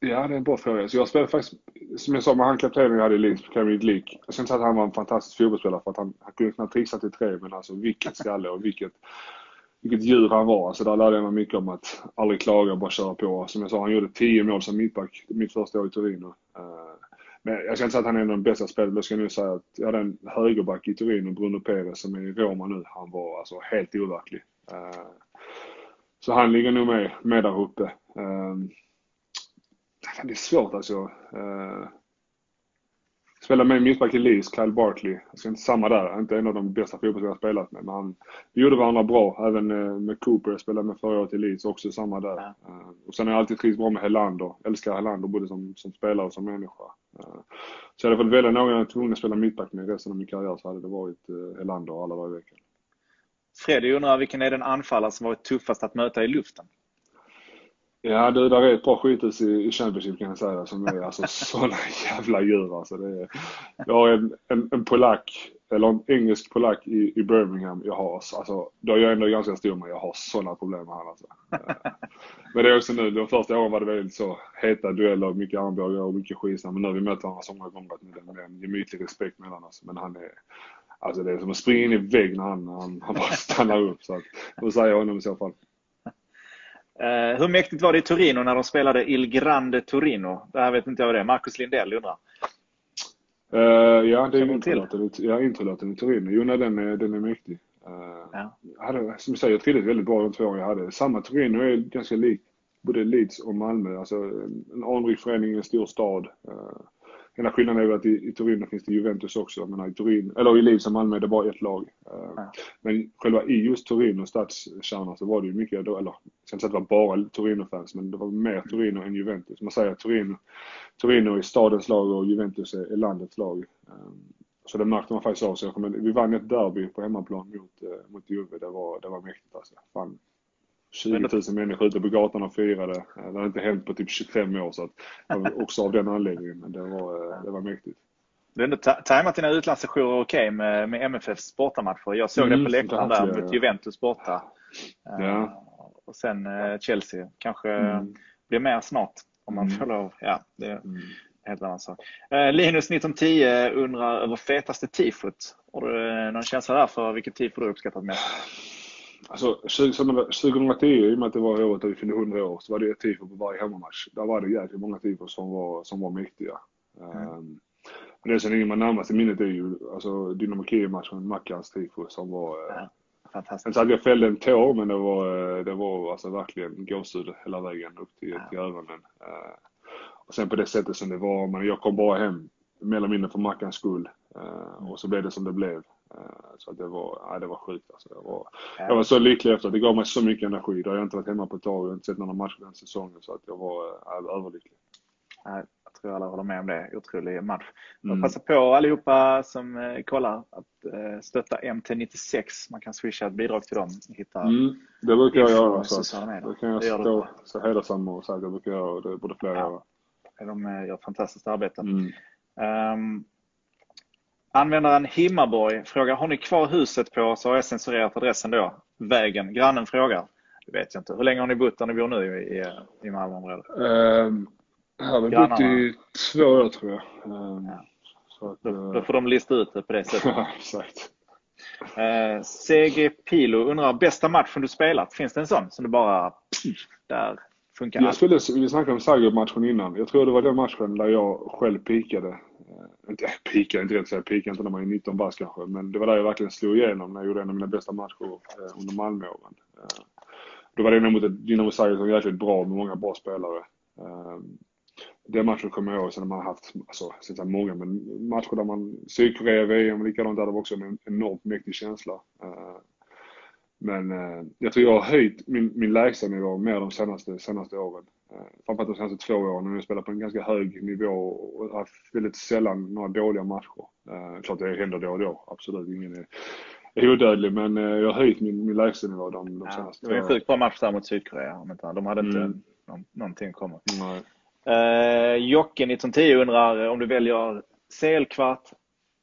ja, det är en bra fråga. Så jag spelade faktiskt, som jag sa med han kaptenen jag hade i Leeds, Premier League. Jag ska inte säga att han var en fantastisk fotbollsspelare för att han, han kunde knappt trixa till tre, men alltså vilket skalle och vilket vilket djur han var. Alltså där lärde jag mig mycket om att aldrig klaga och bara köra på. Som jag sa, han gjorde 10 mål som mittback mitt första år i Torino. Eh, men jag ska inte säga att han är en av de bästa spelarna. Jag ska nu säga att jag hade en högerback i Torino, Bruno Perez, som är i Roma nu. Han var alltså helt overklig. Eh, så han ligger nog med, med där uppe. Eh, Eh, det är svårt alltså. Spelade med mittback i Leeds, Kyle Barkley. Alltså inte samma där, inte en av de bästa fotbollsspelare jag spelat med. Men han, vi gjorde varandra bra. Även eh, med Cooper, jag spelade med förra året i Leeds, också samma där. Ja. Uh, och sen har jag alltid trivts bra med Helander. Älskar Helander både som, som spelare och som människa. Uh, så jag hade fått välja någon jag var tvungen att spela mittback med resten av min karriär så hade det varit uh, Helander alla dagar i veckan. Fredrik undrar vilken är den anfallare som varit tuffast att möta i luften? Ja du, där är ett par skithus i, i Championship kan jag säga som är alltså <laughs> sådana jävla djur alltså. Det är, jag har en, en, en polack, eller en engelsk polack i, i Birmingham. Jag har, alltså, då är jag ändå ganska stor men jag har sådana problem med honom alltså. Eh, men det är också nu, de första åren var det väldigt så heta dueller, mycket armbågar och mycket skitsnack. Men nu har vi mött varandra så många gånger att det är en gemytlig respekt mellan alltså. oss. Men han är, alltså det är som att springa in i vägg när han, han, han bara stannar upp. Så att, då säger jag honom i så fall. Uh, hur mäktigt var det i Torino när de spelade Il Grande Torino? Det här vet inte jag vad det är. Marcus Lindell undrar. Uh, ja, det är introlåten, ja, introlåten i Torino. Jo, nej, den är, den är mäktig. Uh, ja. hade, som du säger, jag trivdes väldigt bra de två år jag hade. Samma Torino är ganska likt både Leeds och Malmö. Alltså en anrik förening i en stor stad. Uh, Enda skillnaden är väl att i, i Turin finns det Juventus också. Men i Turin, eller i Leeds och Malmö det bara ett lag. Eh, ja. Men själva i just Turin och stadskärnan så var det ju mycket, eller jag ska inte säga att det var bara Torino-fans, men det var mer Torino än Juventus. Man säger att Torino, Torino är stadens lag och Juventus är, är landets lag. Eh, så det märkte man faktiskt av sig. Vi vann ett derby på hemmaplan mot, eh, mot Juve. Det var, det var mäktigt alltså. Fan, 20 000 människor ute på gatan och firade. Det har inte hänt på typ 25 år så att, <laughs> också av den anledningen. Men det var, eh, det var mäktigt. Du har ändå tajmat dina utlandssessioner okej okay med, med MFFs bortamatcher. Jag såg mm, det på läktaren där mot ja. Juventus borta. Ja. Uh, och sen uh, Chelsea. Kanske mm. blir mer snart om man mm. får lov. Ja, det är mm. helt annan sak. Uh, Linus 1910 undrar över fetaste tifot. Har du någon känsla där för vilket tifo du uppskattat mest? Alltså 2010, i och med att det var året då vi fyllde 100 år, så var det ett tifo på varje hemmamatch. Där var det jäkligt många tifo som var, som var mäktiga. Mm. Um, men det som ligger mig närmast i minnet är ju alltså Dynamo Kiev-matchen, Mackans tifo som var... Eh, ja, fantastiskt. Inte så att jag fällde en tår, men det var, eh, det var alltså verkligen gåshud hela vägen upp till, ja. till öronen. Uh, och sen på det sättet som det var, men jag kom bara hem mer eller mindre för Mackans skull. Uh, och så blev det som det blev. Eh, så det var, ja, det var sjukt alltså. Jag var, jag var så lycklig efter det. gav mig så mycket energi. Då har jag inte varit hemma på ett tag och inte sett några matcher den säsongen. Så att jag var ja, överlycklig. Jag tror alla håller med om det. Otrolig match. Mm. Passa på allihopa som eh, kollar att eh, stötta MT96. Man kan swisha ett bidrag till dem. Hitta mm. Det brukar jag göra. Så det kan jag stå så hedersam och säga att det brukar jag och det borde fler ja. göra. De gör fantastiskt arbete. Mm. Um, Användaren Himmarborg frågar, har ni kvar huset på, så har jag censurerat adressen då, vägen. Grannen frågar. Det vet jag inte. Hur länge har ni bott där ni bor nu i, i Malmöområdet? Um, här har vi bott i två år tror jag. Um, ja. att, då, uh... då, får de lista ut det på det sättet. <laughs> exakt. Eh, CG Pilo undrar, bästa matchen du spelat? Finns det en sån som du bara, där funkar Jag skulle, vi snackade om Zagreb-matchen innan. Jag tror det var den matchen där jag själv pikade. Eh, inte <laughs> pikade, inte rätt att säga pikade inte när man är 19 bast kanske, men det var där jag verkligen slog igenom när jag gjorde en av mina bästa matcher eh, under Malmöåren. Eh, då var det nog mot ett Dynamo Zagreb som var jäkligt bra med många bra spelare. Den matchen kommer jag ihåg, sen har man haft, alltså, så många, men matcher där man, Sydkorea, VM, likadant där, det var också en enormt mäktig känsla. Men jag tror jag har höjt min, min lägstanivå mer de senaste, senaste åren. Eh, framförallt de senaste två åren när jag spelar på en ganska hög nivå och haft väldigt sällan några dåliga matcher. Eh, klart det händer då och då, absolut. Ingen är, är odödlig, men eh, jag har höjt min, min lägstanivå de, de ja, senaste Det var en sjukt bra match där mot Sydkorea. De hade inte mm. någon, någonting kommit. Eh, Jocke 1910 undrar om du väljer CL-kvart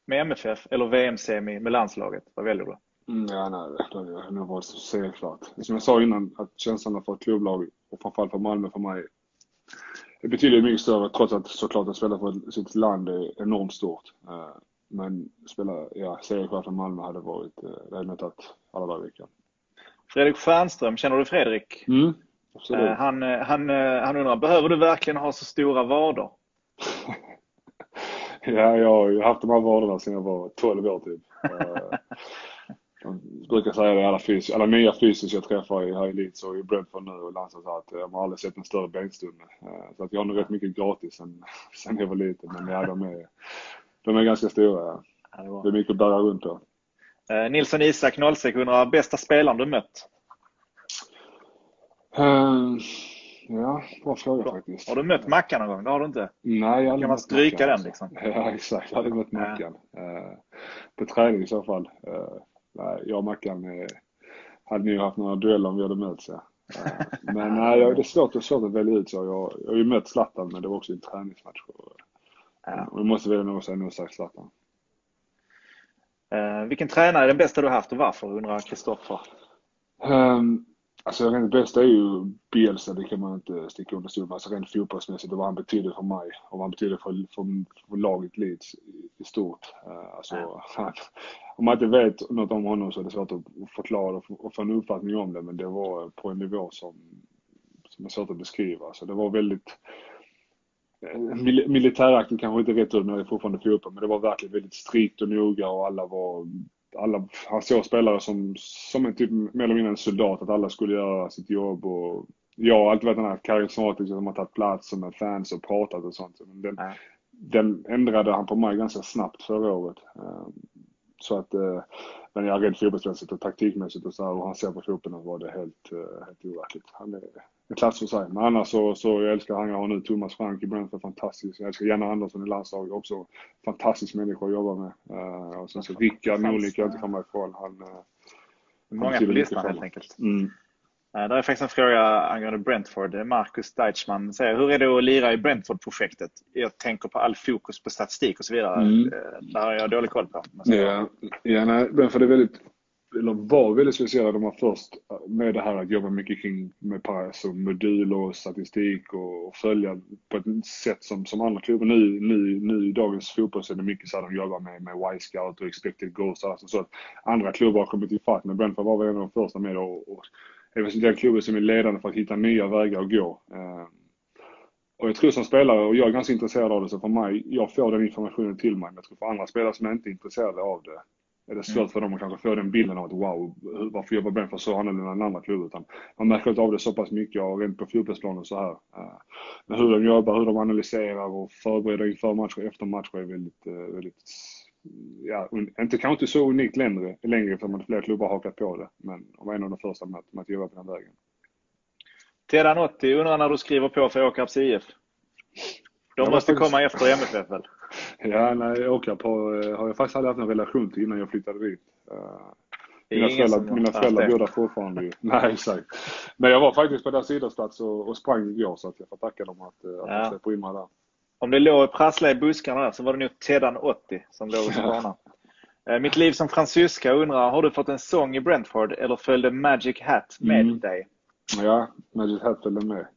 med MFF eller VM-semi med landslaget. Vad väljer du? Mm, ja, nej, det hade nog varit såklart. Som jag sa innan, att känslan för ett klubblag och framförallt för Malmö för mig är betydligt mycket större trots att såklart att spela för sitt land är enormt stort. Eh, men spela, ja, för Malmö hade varit, eh, det hade nog tagit alla dagar i veckan. Fredrik Stjernström, känner du Fredrik? Mm, absolut. Eh, han, han, han undrar, behöver du verkligen ha så stora vader? <laughs> ja, jag har ju haft de här vaderna sedan jag var 12 år typ. <laughs> Jag brukar säga det, alla, fys alla nya fysiker jag träffar i här i Leeds och i Brentford nu och Lansa sa att jag har aldrig sett en större benstomme. Eh, så att jag har nog rätt mycket gratis sen, <laughs> sen jag var liten. Men ja, de är, de är ganska stora. Ja. Det är mycket att bära runt på. Eh, Nilsson Isak 06 undrar, bästa spelaren du mött? Uh, ja, bra fråga faktiskt. Har du mött Mackan någon gång? Det har du inte? Nej, jag har Kan man stryka Mackan, den liksom? <laughs> Ja, exakt. Jag har aldrig mött Mackan. Uh, på träning i så fall. Uh, nej, jag och Mackan eh, hade nog haft några dueller om vi hade mötts. Ja. Eh, men nej, det är svårt, det är svårt att välja ut så. Jag, jag har ju mött Zlatan men det var också en träningsmatch. Och, ja. och jag måste välja någon säga nog sagt Zlatan. Uh, vilken tränare är den bästa du haft och varför undrar Kristoffer? Um, Alltså rent bästa är ju Bielsa, det kan man inte sticka under stol med. Alltså rent fotbollsmässigt och vad han betyder för mig och vad han betyder för, för, för laget Leeds i stort. Uh, alltså, han, om man inte vet något om honom så är det svårt att förklara och få en uppfattning om det. Men det var på en nivå som, som är svårt att beskriva. Så det var väldigt eh, militäraktigt kanske inte rätt ord när det är fortfarande fotboll, men det var verkligen väldigt strikt och noga och alla var alla, han såg spelare som, som en typ mer eller mindre en soldat, att alla skulle göra sitt jobb och jag har alltid varit den här karismatiska som har tagit plats med fans och pratat och sånt. Men den, den ändrade han på mig ganska snabbt förra året. Så att, eh, men jag rent fotbollsmässigt och taktikmässigt och så här, och han ser på fotbollen var det helt, eh, helt overkligt. Han är en klass för sig. Men annars så, så jag älskar han jag har nu, Thomas Frank i Brentford, fantastisk. Jag älskar Janne Andersson i landslaget också. Fantastisk människa att jobba med. Uh, och sen så Rickard Norling kan jag inte komma ifrån. Han, Många på listan helt enkelt. Mm. Där är faktiskt en fråga angående Brentford. Marcus Deichmann säger, hur är det att lira i Brentford-projektet? Jag tänker på all fokus på statistik och så vidare. Mm. Det har jag dålig koll på. Ja, ja nej, Brentford är väldigt eller var väldigt speciella. De var först med det här att jobba mycket kring med alltså modul och statistik och, följa på ett sätt som, som andra klubbar. Nu, nu, nu i dagens fotboll så är det mycket så att de jobbar med, med Y-scout och expected goals. Alltså så att andra klubbar har kommit ifatt. Men Brentford var väl en av de första med och, är den klubben som är ledande för att hitta nya vägar att gå. Ehm, och jag tror som spelare, och jag är ganska intresserad av det, så för mig, jag får den informationen till mig. Men jag tror för andra spelare som inte är intresserade av det, är det svårt mm. för dem att kanske få den bilden av att wow, varför jobbar Brentford så annorlunda än andra klubbar? Utan man märker inte av det så pass mycket och rent på fotbollsplanen så här. Eh, men hur de jobbar, hur de analyserar och förbereder inför matcher och efter matcher är väldigt, eh, väldigt ja, inte, kanske inte så unikt längre, längre för att fler klubbar hakat på det. Men de var en av de första med, med att jobba på den vägen. 80 undrar när du skriver på för Åkarps IF? De måste faktiskt... komma efter MFF väl? <laughs> Ja, nej, Åkarp har, eh, har jag faktiskt aldrig haft en relation till innan jag flyttade dit. Uh, mina föräldrar, mina föräldrar bor där fortfarande ju. <laughs> Nej, exakt. Men jag var faktiskt på deras idrottsplats och, och sprang igår så att jag får tacka dem att, eh, att ja. de släpper in mig där. Om det låg prassla i buskarna där så var det nog Tedan 80 som låg på banan. Mitt liv som fransyska undrar, har du fått en sång i Brentford eller följde Magic Hat med mm. dig? Ja, Magic Hat följde med.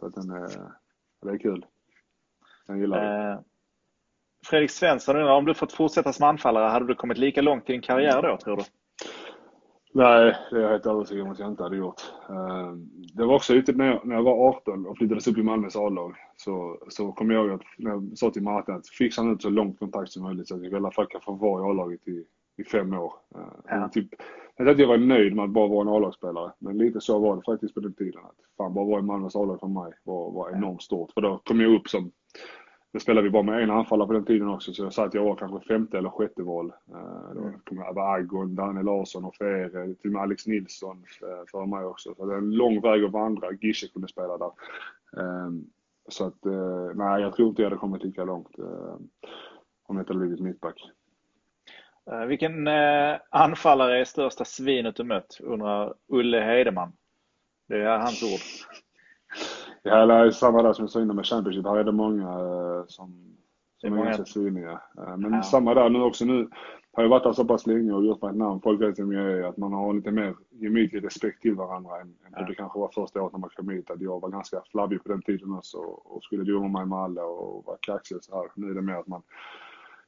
Så att den är, det är kul. Jag gillar det. Fredrik Svensson undrar om du fått fortsätta som anfallare, hade du kommit lika långt i din karriär då, tror du? Nej, det är jag helt övertygad om att jag inte hade gjort. Eh, det var också ute när jag, när jag var 18 och flyttades upp i Malmös A-lag. Så, så kom jag ihåg att när jag sa till Martin att fixa ut så långt kontakt som möjligt så att jag i alla fall kan få vara i A-laget i, i fem år. Eh, ja. Typ, jag att jag var nöjd med att bara vara en A-lagsspelare. Men lite så var det faktiskt på den tiden. Att fan, bara vara i Malmös A-lag för mig var, var enormt stort. För då kom jag upp som då spelade vi bara med en anfallare på den tiden också, så jag sa att jag var kanske femte eller sjätte val. Uh, då kom Abba Agon, Daniel Larsson och Fere, till och med Alex Nilsson uh, för mig också. Så det är en lång väg att vandra. Gische kunde spela där. Uh, så att, uh, nej, jag tror inte jag hade kommit lika långt om jag inte hade blivit mittback. Vilken anfallare är största svinet du mött? undrar Ulle Heideman. Det är hans ord. Ja, det är samma där som jag sa innan med Championship. Här är det många eh, som, som är, är ganska syniga. Eh, men ja. samma där nu också. Nu har jag varit där så pass länge och gjort mig ett namn. Folk vet vem jag är. Att man har lite mer gemytlig respekt till varandra än, ja. än det kanske var första året när man kom hit. Att jag var ganska flabbig på den tiden också och skulle dumma mig med alla och var kaxig och så här. Nu är det mer att man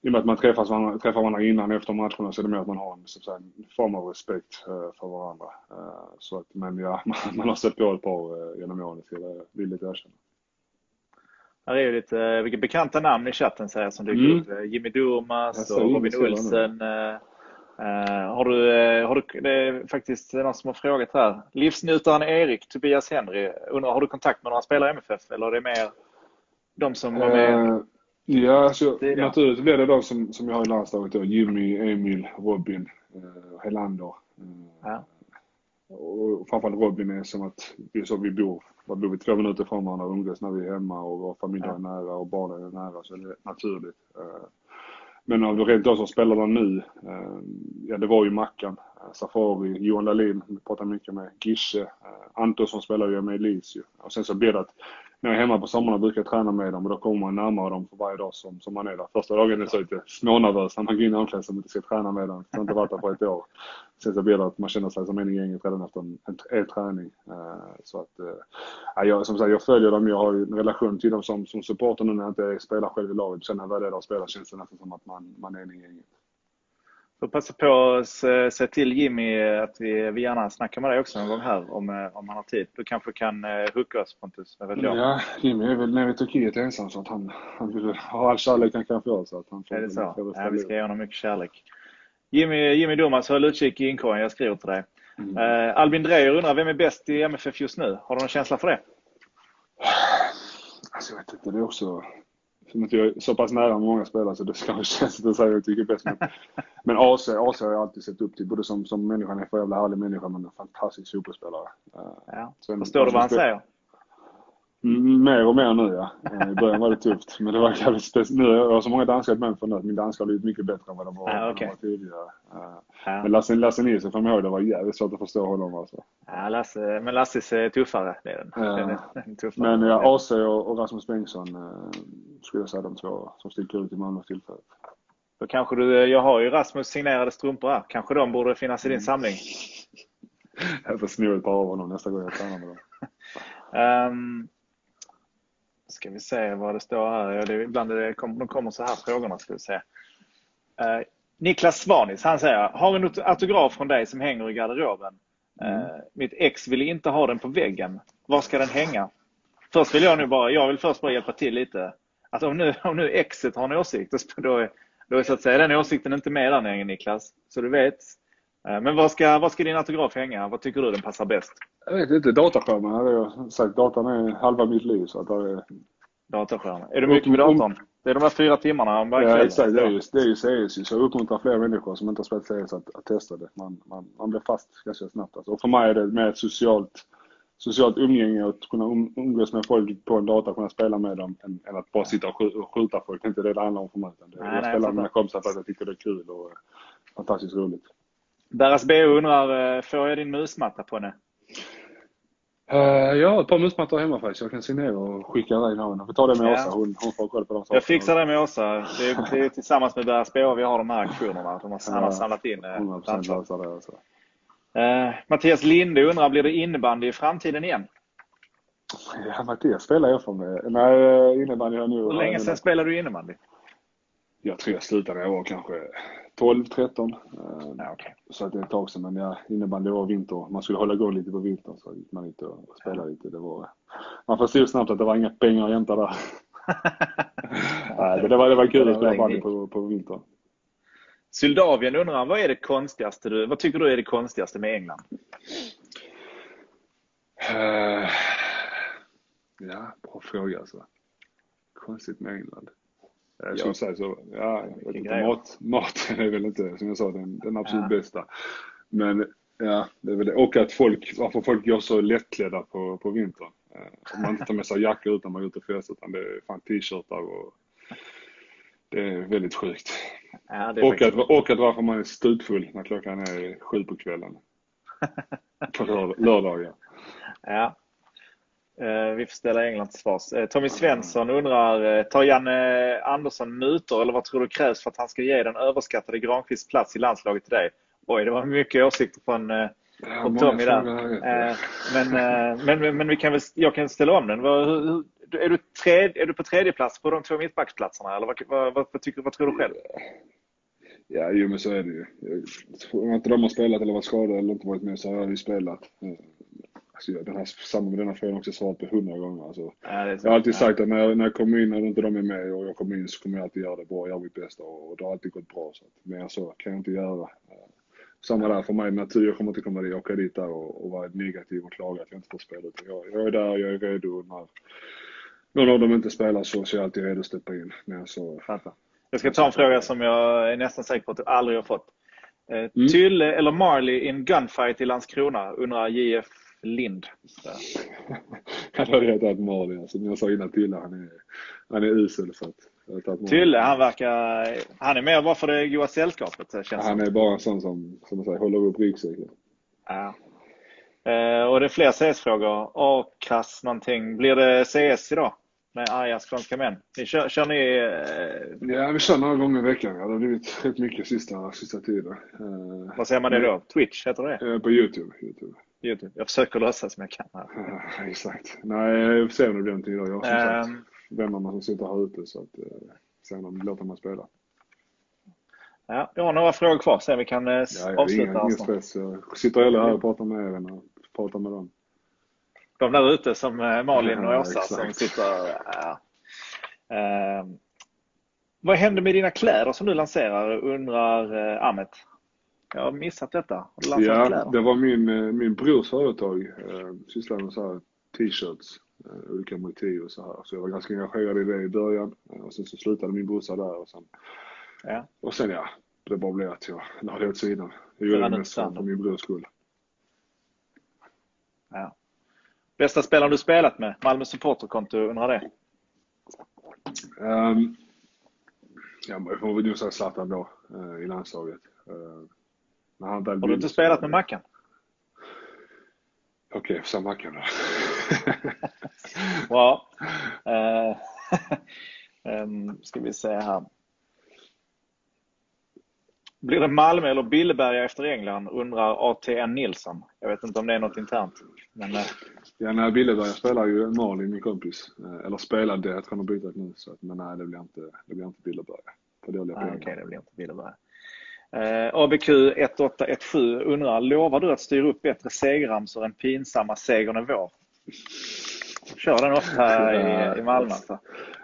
i och med att man träffas varandra, träffar varandra innan och efter matcherna så är det mer att man har en, säga, en form av respekt uh, för varandra. Uh, så att, men ja, <laughs> man, man har stött på ett par uh, genom åren, ska jag villigt erkänna. Här är ju lite vilka bekanta namn i chatten säger som dyker mm. upp. Jimmy Durmaz och Robin Olsen. har du, har du, det är faktiskt någon som har frågat här. Livsnjutaren Erik, Tobias Henry, undrar har du kontakt med några spelare i MFF eller är det mer de som var med? Ja, alltså, det naturligtvis blir det de som, som jag har i landslaget då. Jimmy, Emil, Robin, eh, Helander. Eh, ja. Och framförallt Robin är som att det är så vi bor. Vi bor vi två minuter från varandra och umgås när vi är hemma och vår familj ja. är nära och barnen är nära så det är naturligt. Eh, men av de rent de som spelar där nu, eh, ja det var ju Mackan, eh, Safari, Johan Dahlin, vi pratar mycket med, Gische, Antonsson spelar ju med Elise Och sen så blir det att när jag är hemma på sommarna brukar jag träna med dem och då kommer man närmare dem för varje dag som, som man är där. Första dagen är så lite smånervös när man går in i omklädningsrummet och ska träna med dem. Jag har inte varit där på ett år. Sen så blir det att man känner sig som en i gänget redan efter en, en, en träning. Uh, så att, uh, jag, som sagt, jag följer dem. Jag har en relation till dem som, som supporter nu när jag inte spelar själv i laget. Sen när jag väl är där och spelar känns det nästan som att man, man är en i gänget. Får passa på att säga till Jimmy att vi, vi gärna snackar med dig också någon gång här om, eh, om han har tid. Du kanske kan uh, hooka oss Pontus, vet jag. Ja, Jimmy är väl nere i Turkiet ensam så att han, han vill ha all kärlek han kan få. Så att han får, är det så? Ja, vi ska ge honom mycket kärlek. Jimmy, Jimmy Domas, håll utkik i inkorgen, jag skriver till dig. Mm. Uh, Albin Dreyer undrar, vem är bäst i MFF just nu? Har du någon känsla för det? Alltså jag vet inte, det är också som att jag är så pass nära många spelare så det ska kanske känns att säga jag tycker bäst. Men, men AC, AC har jag alltid sett upp till. Både som, som människa, han är en jävla härlig människa men en fantastisk fotbollsspelare. Ja. Sen, Förstår du vad han säger? Mer och mer nu ja. Eh, I början var det tufft. Men det var jävligt speciellt. Nu har jag så många danskar män för nu att min danska har blivit mycket bättre än vad de var, ja, okay. var tidigare. Uh, ja. Men Lasse, Lasse Nilsson man ihåg, det var jävligt svårt att förstå honom alltså. Ja, Lasse, men Lasses är tuffare. Det är den. Uh, <laughs> den, är, tuffare. Men ja, AC och, och Rasmus Bengtsson uh, skulle jag säga de två som sticker ut i Malmö tillfället. Då kanske du, jag har ju Rasmus signerade strumpor här. Kanske de borde finnas i din mm. samling? <laughs> jag får sno ett par av honom nästa gång jag tränar med dem. um, <laughs> ska vi se vad det står här. Ja, det ibland det kom, de kommer så här frågorna. Ska vi se. Uh, Niklas Svanis, han säger, har en autograf från dig som hänger i garderoben. Mm. Uh, mitt ex vill inte ha den på väggen. Var ska den hänga? Först vill jag nu bara, jag vill först bara hjälpa till lite. Att om nu, om nu exet har en åsikt, då är, då är så att säga den åsikten inte med där nere Niklas. Så du vet. Uh, men var ska, var ska din autograf hänga? Vad tycker du den passar bäst? Jag vet inte, dataskärmen hade jag sagt. Datan är halva mitt liv. Så att det är... Dataskärmen. Är du mycket med datorn? Det är de här fyra timmarna varje Ja, exakt. Det är ju, det är ju CS. Så jag uppmuntrar fler människor som inte har spelat CS att, att testa det. Man, man, man blir fast ganska snabbt. Alltså. Och för mig är det mer ett socialt, socialt umgänge att kunna um, umgås med folk på en dator, kunna spela med dem än, än att bara sitta och skjuta folk. Det är inte det det handlar om för mig. Det, nej, jag nej, spelar med mina kompisar för att jag tycker det är kul och fantastiskt roligt. Deras BO undrar, eh, får jag din musmatta på det? Uh, jag har ett par musmattor hemma faktiskt. Jag kan signera och skicka iväg någon. Vi tar det med ja. Åsa. Hon, hon får koll på de sakerna. Jag fixar det med Åsa. Det är, det är tillsammans med deras BH vi har de här aktionerna. De har, han har samlat in 100% eh, lösa det. Alltså. Uh, Mattias Linde undrar, blir det innebandy i framtiden igen? Ja, Mattias spelar jag för mig. Nej, innebandy har nu... Hur länge sedan spelade du innebandy? jag tror jag slutade när jag var kanske 12, 13. Ja, okay. Så att det är ett tag sedan. Men ja, innebandy var vinter. Man skulle hålla igång lite på vintern så gick man ut och spelade lite. Det var, man förstod snabbt att det var inga pengar att hämta där. <laughs> Nej, det var, det var kul att spela bandy på, på vintern. Syldavien undrar, vad är det konstigaste du, vad tycker du är det konstigaste med England? Uh, ja, bra fråga alltså. Konstigt med England. Jag skulle ja. säga så. Ja, jag vet inte, mat, maten är väl inte, som jag sa, den, den absolut ja. bästa. Men ja, det är väl det. Och att folk, varför folk går så lättklädda på, på vintern. Att man inte tar med sig jackor utan man är ute och festar, utan det är fan t-shirtar och det är väldigt sjukt. Ja, och, faktiskt... att, och att varför man är stupfull när klockan är sju på kvällen. <laughs> på lördagar. Ja. Eh, vi får ställa England till svars. Eh, Tommy Svensson undrar, eh, tar Janne Andersson mutor eller vad tror du krävs för att han ska ge den överskattade Granqvist plats i landslaget till dig? Oj, det var mycket åsikter från, från Tommy där. Men, men, men vi kan väl, jag kan ställa om den. Är du, tredje, är du på tredje plats på de två mittbacksplatserna eller vad, vad, vad, vad, tycker, vad tror du själv? Ja, jo men så är det ju. Om inte de har spelat eller varit skadade eller inte varit med så har jag ju spelat. Alltså, den här, samma med denna frågan också svarat på hundra gånger. Alltså, ja, jag har alltid sagt att när jag, när jag kommer in och inte de är med och jag kommer in så kommer jag alltid göra det bra, göra mitt bästa och, och det har alltid gått bra. Så att, mer så kan jag inte göra. Samma där för mig, natur, jag kommer inte komma dit, åka dit där och, och vara negativ och klaga att jag inte får spela. Jag, jag är där, jag är redo. När någon av dem inte spelar så, så är jag alltid redo att steppa in. Men så, Jag ska ta en fråga som jag är nästan säker på att du aldrig har fått. Eh, mm. Tylle eller Marley i en gunfight i Landskrona undrar JF Lind. han har rätt att Marley, alltså, som jag sa innan Tylle, han är, han är usel. Så att, Tylle, han verkar... Han är mer bara för det goda sällskapet. Känns han är bara en sån som, som man säger, håller upp ryggsäcken. Ja. Eh, och det är fler CS-frågor. A-krass någonting. Blir det CS idag? Med arga skånska män. Ni kör, kör ni... Eh... Ja, vi kör några gånger i veckan. Ja, det har blivit rätt mycket sista, sista tiden. Eh, Vad säger man det då? Twitch heter det? Eh, på Youtube. YouTube. YouTube. Jag försöker låtsas som jag kan här. Ja, exakt. Nej, jag får se om det blir någonting idag. Jag har som um, sagt ehm. vännerna som sitter här ute så att eh, sen om de låter mig spela. Ja, jag har några frågor kvar sen vi kan eh, ja, avsluta. Inga, ingen stress. Jag sitter hela här och pratar med er och pratar med dem. De där ute som eh, Malin och Åsa ja, som sitter... Ja. Uh, vad händer med dina kläder som du lanserar undrar uh, Ahmet? Jag har missat detta. Ja, kläder. det var min, eh, min brors företag. Eh, sysslade med så t-shirts, eh, olika motiv och så här. Så jag var ganska engagerad i det i början. Eh, och sen så slutade min brorsa där och sen, ja. och sen ja, det bara blev att jag la det åt sidan. Jag gjorde det mest för min brors skull. Ja. Bästa spelaren du spelat med? Malmö supporterkonto undrar det? Um, ja, jag får väl nog säga Zlatan då, i landslaget. Uh, han Har du inte spelat med Mackan? Okej, okay, sa Mackan då. ja. Uh, um, ska vi se här. Blir det Malmö eller Billeberga efter England? Undrar ATN Nilsson. Jag vet inte om det är något internt. Men, uh... Ja, nej, Billeberga spelar ju Malin, min kompis. Eh, eller spelade, jag tror han har bytt nu. Så, men nej, det blir inte, det blir inte Billeberga. För dåliga ah, Okej, okay, det blir inte Billeberga. Eh, ABQ 1817 undrar, lovar du att styra upp bättre segerramsor än pinsamma segern i vår? Kör den ofta i, i Malmö alltså.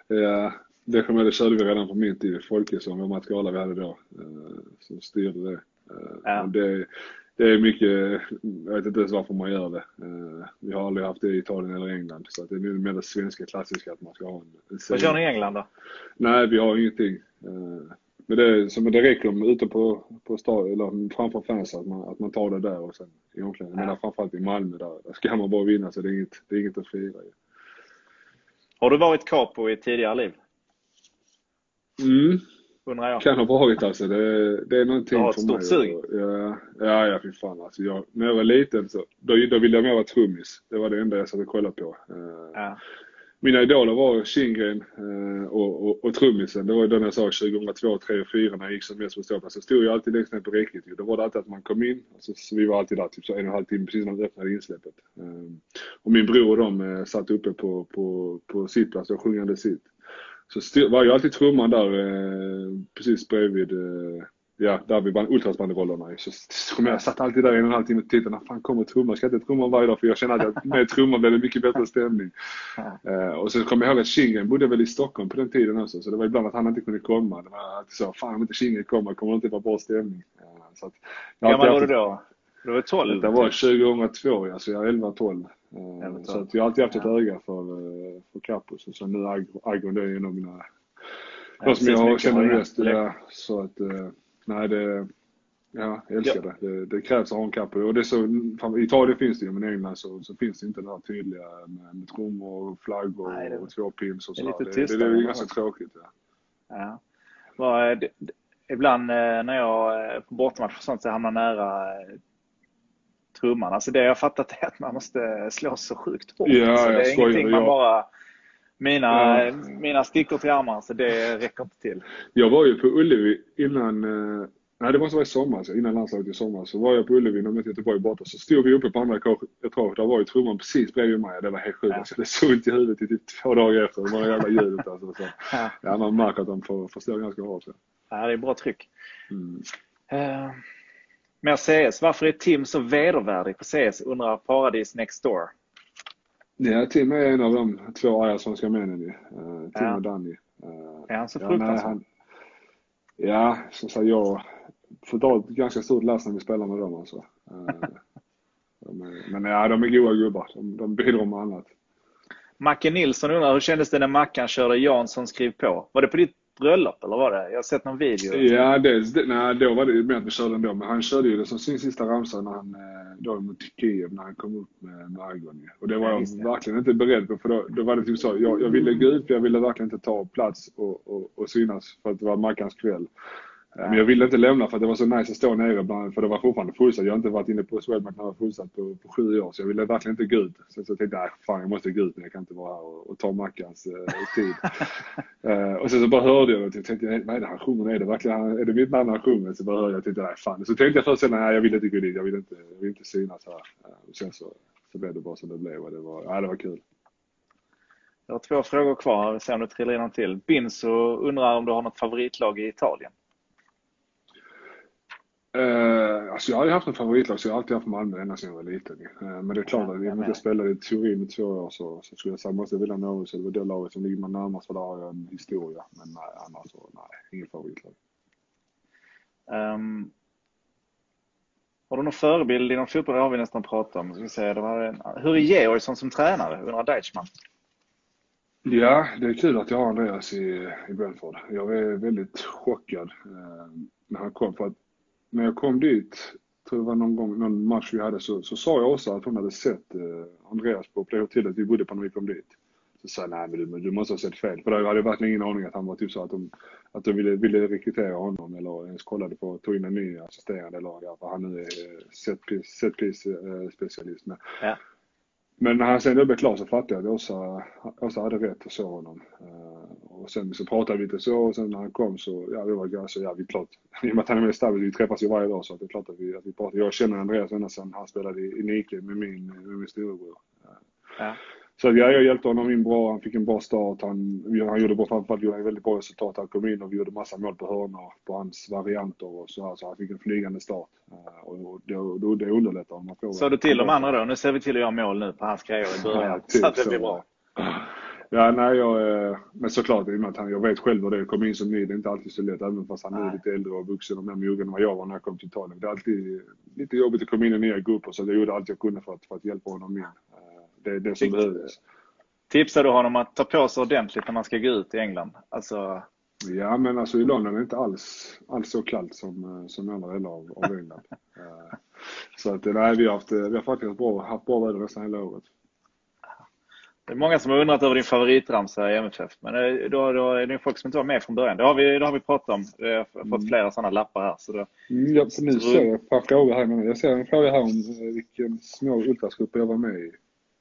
Ja, det kommer det körde vi redan på min tid i Folkesson och Mats Gala vi hade då. Eh, som styrde det. Eh, ja. det. Det är mycket, jag vet inte ens varför man gör det. Eh, vi har aldrig haft det i Italien eller England. Så det är mer det svenska klassiska att man ska ha en, en Vad kör ni i England då? Nej, vi har ingenting. Men det, så, men det räcker om ute på, på stad, eller framför fans att man, att man tar det där och sen i omklädningen. Ja. Men framförallt i Malmö där, där ska man bara vinna så det är inget, det är inget att fira i. Har du varit capo i tidigare liv? Mm. Undrar jag. Kan ha varit alltså. Det, det är någonting du har ett stort sug? Ja, ja, ja fy fan alltså. Jag, när jag var liten så, då, då ville jag mer vara trummis. Det var det enda jag satt och kollade på. Eh, ja mina idoler var Kindgren eh, och, och, och trummisen. Det var ju den jag sa 2002, 2003 och 2004 när jag gick som mest på ståplats. Så stod jag alltid längst ner på räcket. Då var det alltid att man kom in. Alltså, så vi var alltid där typ så en och en halv timme precis när man öppnade insläppet. Eh, och min bror och de eh, satt uppe på, på, på sittplats och sjungande sitt. Så var ju alltid trumman där eh, precis bredvid eh, Ja, där vid ultrasbanderollerna så, så jag satt alltid där i en och en halv timme och tittade, när fan kommer trumman? Ska jag inte trumma varje dag? För jag känner att med trumman blir det mycket bättre stämning. Uh, och sen kommer jag ihåg att Shingen bodde väl i Stockholm på den tiden också, så det var ibland att han inte kunde komma. Det var alltid så, fan om inte Shingen kommer kommer det inte vara bra stämning. Uh, så att, gammal var du då? Du var 12? Det var 2002, ja, så jag är 11-12. Uh, så att jag har alltid haft ett ja. öga för, för Capus och så nu Agon, det är en av mina, de som jag känner mest. Ja, så att, nej det, ja, jag älskar ja. det. det. det. krävs kappa. Och det så, I Italien finns det ju, men i England så, så finns det inte det här tydliga med, med trummor flaggor nej, det, och två pins och så. Det det, det, det är ganska tråkigt. Ja. ja. Var, det, ibland eh, när jag eh, på bortamatch och sånt så hamnar nära eh, trumman. Alltså det jag fattat är att man måste slå så sjukt hårt. Ja, alltså det är ingenting man bara mina, ja. mina stickor till armarna, så det räcker inte till. Jag var ju på Ullevi innan, eh, nej det måste vara i sommar, innan landslaget i sommar, så var jag på Ullevi när mötte Göteborg borta. Så stod vi uppe på andra etaget, där var ju trumman precis bredvid mig. Det var helt sjukt. Ja. Alltså, det såg ont i huvudet i typ två dagar efter. Det var det jävla ljudet alltså. Så. Ja. ja, man märker att de får, får stå ganska hårt. Så. Ja, det är bra tryck. Mm. Uh, mer CS. Varför är Tim så vedervärdig på CS, undrar Paradis Next Door. Ja, Tim är en av de två allsvenska männen ju. Uh, Tim ja. och Danny. Uh, är han så? Ja, ja, som sagt jag får ta ett ganska stort lass när vi spelar med dem alltså. Uh, är, men ja, de är goa gubbar. De, de bidrar med annat. Macke Nilsson undrar, hur kändes det när Mackan körde Jansson skriv på? Var det på ditt bröllop eller var det? Jag har sett någon video. Ja, dels, nej, då var det mer att vi körde ändå. Men han körde ju det som sin sista ramsa när han, eh, då mot Kiev när han kom upp med, med Argon. Och det var ja, jag verkligen inte beredd på för då, då var det typ så. Jag, jag ville gå ut för jag ville verkligen inte ta plats och, och, och synas för att det var Mackans kväll. Men jag ville inte lämna för att det var så nice att stå nere bland, för det var fortfarande fullsatt. Jag har inte varit inne på Swedbank när det var fullsatt på, på sju år så jag ville verkligen inte gå ut. Så, så jag tänkte jag, fan jag måste gå ut men jag kan inte vara här och, och ta Mackans eh, tid. uh, <laughs> och sen så bara hörde jag det och tänkte, vad är det han sjunger? Är det verkligen, är det mitt namn han sjunger? Så bara hörde jag och tänkte, nej fan. Så tänkte jag först nej jag vill inte gå dit, jag vill inte, jag vill inte synas här. Uh, och sen så, så blev det bara som det blev och det var, ja, det var kul. Jag har två frågor kvar, vi ser om det trillar in någon till. Binso undrar om du har något favoritlag i Italien? Uh, alltså jag har ju haft en favoritlag så jag har alltid haft Malmö ända sedan jag var liten. Uh, men det är klart att med att jag spelade i Turin i två år så, så skulle jag säga måste jag vilja nå så det var det laget som ligger mig närmast för där har jag en historia. Men nej, annars så nej, inget favoritlag. Um, har du någon förebild inom fotboll? Det har vi nästan pratat om. Ska säga, det var en, hur är Georgsson som tränare? Undrar Deichmann. Ja, det är kul att jag har Andreas i, i Brentford. Jag är väldigt chockad eh, när han kom. För att när jag kom dit, tror det var någon gång, någon match vi hade, så, så sa jag också att hon hade sett eh, Andreas på det hotellet vi bodde på när vi kom dit. Så sa jag, nej men du, du måste ha sett fel. För då hade jag verkligen ingen aning att han var typ så att de, att de ville, ville rekrytera honom eller ens kollade på tog in en ny assisterande eller ja, för han nu är eh, set piece, set piece eh, specialist. Men, ja men när han sen blev klar så fattade jag att Åsa, Åsa hade rätt och så honom. Eh, och sen så pratade vi lite så och sen när han kom så, ja vi var ganska, ja vi klart, <laughs> i och med att han är med i stabben, vi träffas ju varje dag så att det är klart att vi, att vi pratar. Jag känner Andreas ända sedan han spelade i, i Nike med min, med min storebror. Ja. Så ja, jag hjälpte honom in bra, han fick en bra start, han, han gjorde bra, framförallt gjorde han väldigt bra resultat. Han kom in och vi gjorde massa mål på hörnor på hans varianter och så så han fick en flygande start. Och det, det, det underlättar om man får Sa du till de andra då, nu ser vi till att göra mål nu på hans grejer i början, ja, typ så att det blir bra. Ja, nej, jag, eh, men såklart i och med att han, jag vet själv hur det är att komma in som ny. Det är inte alltid så lätt, även fast han är lite äldre och vuxen och mer mogen än vad jag var när jag kom till Italien. Det är alltid lite jobbigt att komma in i nya grupper, så jag gjorde allt jag kunde för att, för att hjälpa honom in. Eh, det är det som behövdes. Tipsar du honom att ta på sig ordentligt när man ska gå ut i England? Alltså... Ja, men alltså i London är det inte alls, alls så kallt som, eh, som andra delar av, av England. <laughs> så att, nej, vi har, haft, vi har faktiskt bra, haft bra väder nästan hela året. Det är många som har undrat över din favoritramsa i MFF. Men då, då är det folk som inte var med från början. Det har vi, det har vi pratat om. Jag har fått mm. flera sådana lappar här. Så då, mm, ja, nu ser jag ett par frågor här. Jag ser en fråga här om eh, vilken små ultrasgrupper jag var med i.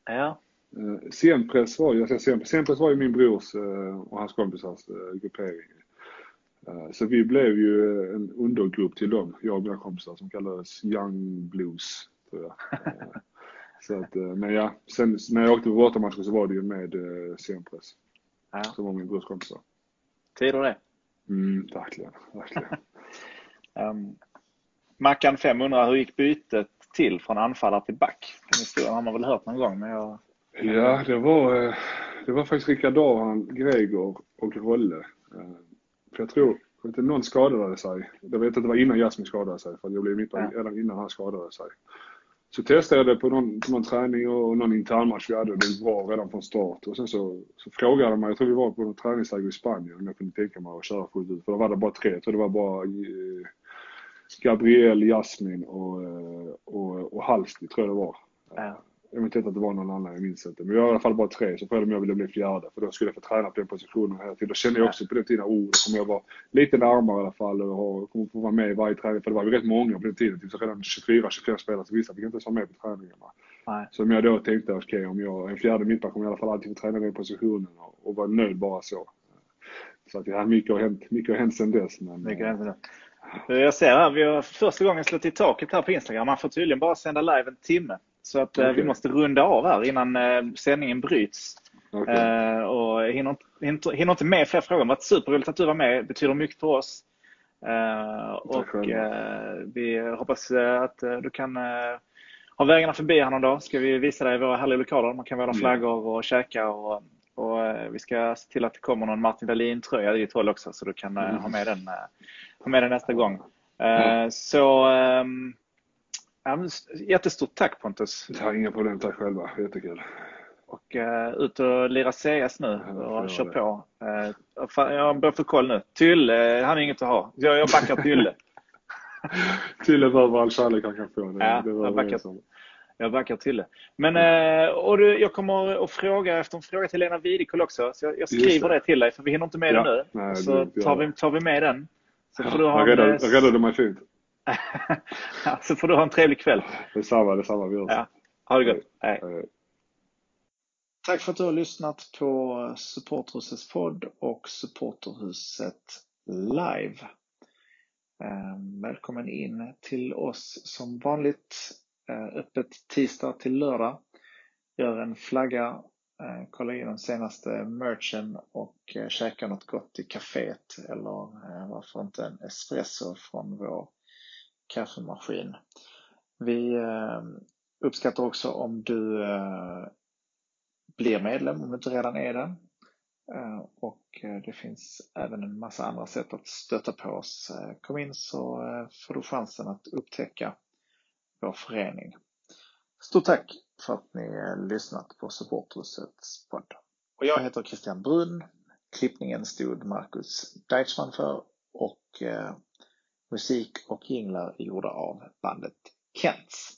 Ja. Uh, Senpress var, jag säger Senpress var ju min brors uh, och hans kompisars uh, gruppering. Så vi blev ju en undergrupp till dem, jag och mina kompisar, som kallades Young Blues, tror jag. <laughs> Så att, eh, men ja, sen när jag åkte på bortamatcher så var det ju med eh, scenpress. Ja. Som var min brors kompisar. Tider det. Mm, verkligen, verkligen. um, <laughs> Mackan 5 undrar, hur gick bytet till från anfallare till back? Den historien har man väl hört någon gång, men jag... Ja, det var, eh, det var faktiskt Rickard Dahan, Gregor och Rolle. Eh, för jag tror, inte någon skadade sig. Jag vet att det var innan Jasmin skadade sig, för jag blev mittback ja. redan innan han skadade sig. Så testade jag det på någon, på någon träning och någon internmatch vi hade och det bra redan från start. Och sen så, så frågade de mig, jag tror vi var på något träningsläger i Spanien, om jag kunde tänka mig att köra fullt ut. För då var det bara tre, jag tror det var bara eh, Gabriel, Jasmin och, eh, och, och Halsti tror jag det var. Ja. Jag vet inte att det var någon annan, jag minns inte. Men vi var i alla fall bara tre, så frågade de om jag ville bli fjärde. För då skulle jag få träna på den positionen hela tiden. Då kände jag också på den tiden, oh, då kommer jag vara lite närmare i alla fall och kommer få vara med i varje träning. För det var ju rätt många på den tiden, typ så redan 24-25 spelare, så vissa fick inte ens vara med på träningarna. Nej. Så om jag då tänkte, okej okay, om jag är en fjärde mittback kommer jag i alla fall alltid få träna den positionen och, och vara nöjd bara så. Så att har mycket har hänt, mycket har hänt sedan dess. Men, mycket har hänt sedan dess. Jag ser här, vi har första gången slått i taket här på Instagram. Man får tydligen bara sända live en timme. Så att okay. vi måste runda av här innan eh, sändningen bryts. Okay. Eh, och hinner, hinner, hinner inte med fler frågor. Det har varit superroligt att du var med. Det betyder mycket för oss. Eh, och vi hoppas att du kan ha vägarna förbi här någon dag. Ska vi visa dig våra härliga lokaler. Man kan våra flaggor och käka. Och, och vi ska se till att det kommer någon Martin Dahlin-tröja i ditt håll också. Så du kan mm. ha, med den, ha med den nästa gång. Mm. Så ehm, Ja, jättestort tack Pontus. Ja, inga problem. Tack själva. Jättekul. Och uh, ut och lira CS nu och kör på. Uh, jag börjar få koll nu. Tylle, han är inget att ha. Jag, jag backar Tylle. <laughs> Tylle behöver all kärlek han kan få. Det, ja, det jag, backar, jag backar Tylle. Men, uh, och du, jag kommer att fråga efter en fråga till Lena Videkull också. Så jag, jag skriver det. det. till dig för vi hinner inte med ja. det nu. Nej, så tar vi, tar vi med den. Så får ja, du ha jag räddade mig fint. <laughs> så får du ha en trevlig kväll. Detsamma, detsamma. Vi hörs. Ja. Ha det gott. Hej. Hej. Tack för att du har lyssnat på Supporterhusets podd och Supporterhuset live. Ehm, välkommen in till oss som vanligt. Eh, öppet tisdag till lördag. Gör en flagga, eh, kolla in den senaste merchen och eh, käka något gott i kaféet eller varför inte en espresso från vår kaffemaskin. Vi uppskattar också om du blir medlem om du inte redan är det. Och det finns även en massa andra sätt att stötta på oss. Kom in så får du chansen att upptäcka vår förening. Stort tack för att ni lyssnat på Supporthusets podd. Och jag heter Christian Brun. Klippningen stod Marcus Deichmann för och Musik och jinglar gjorda av bandet Kents.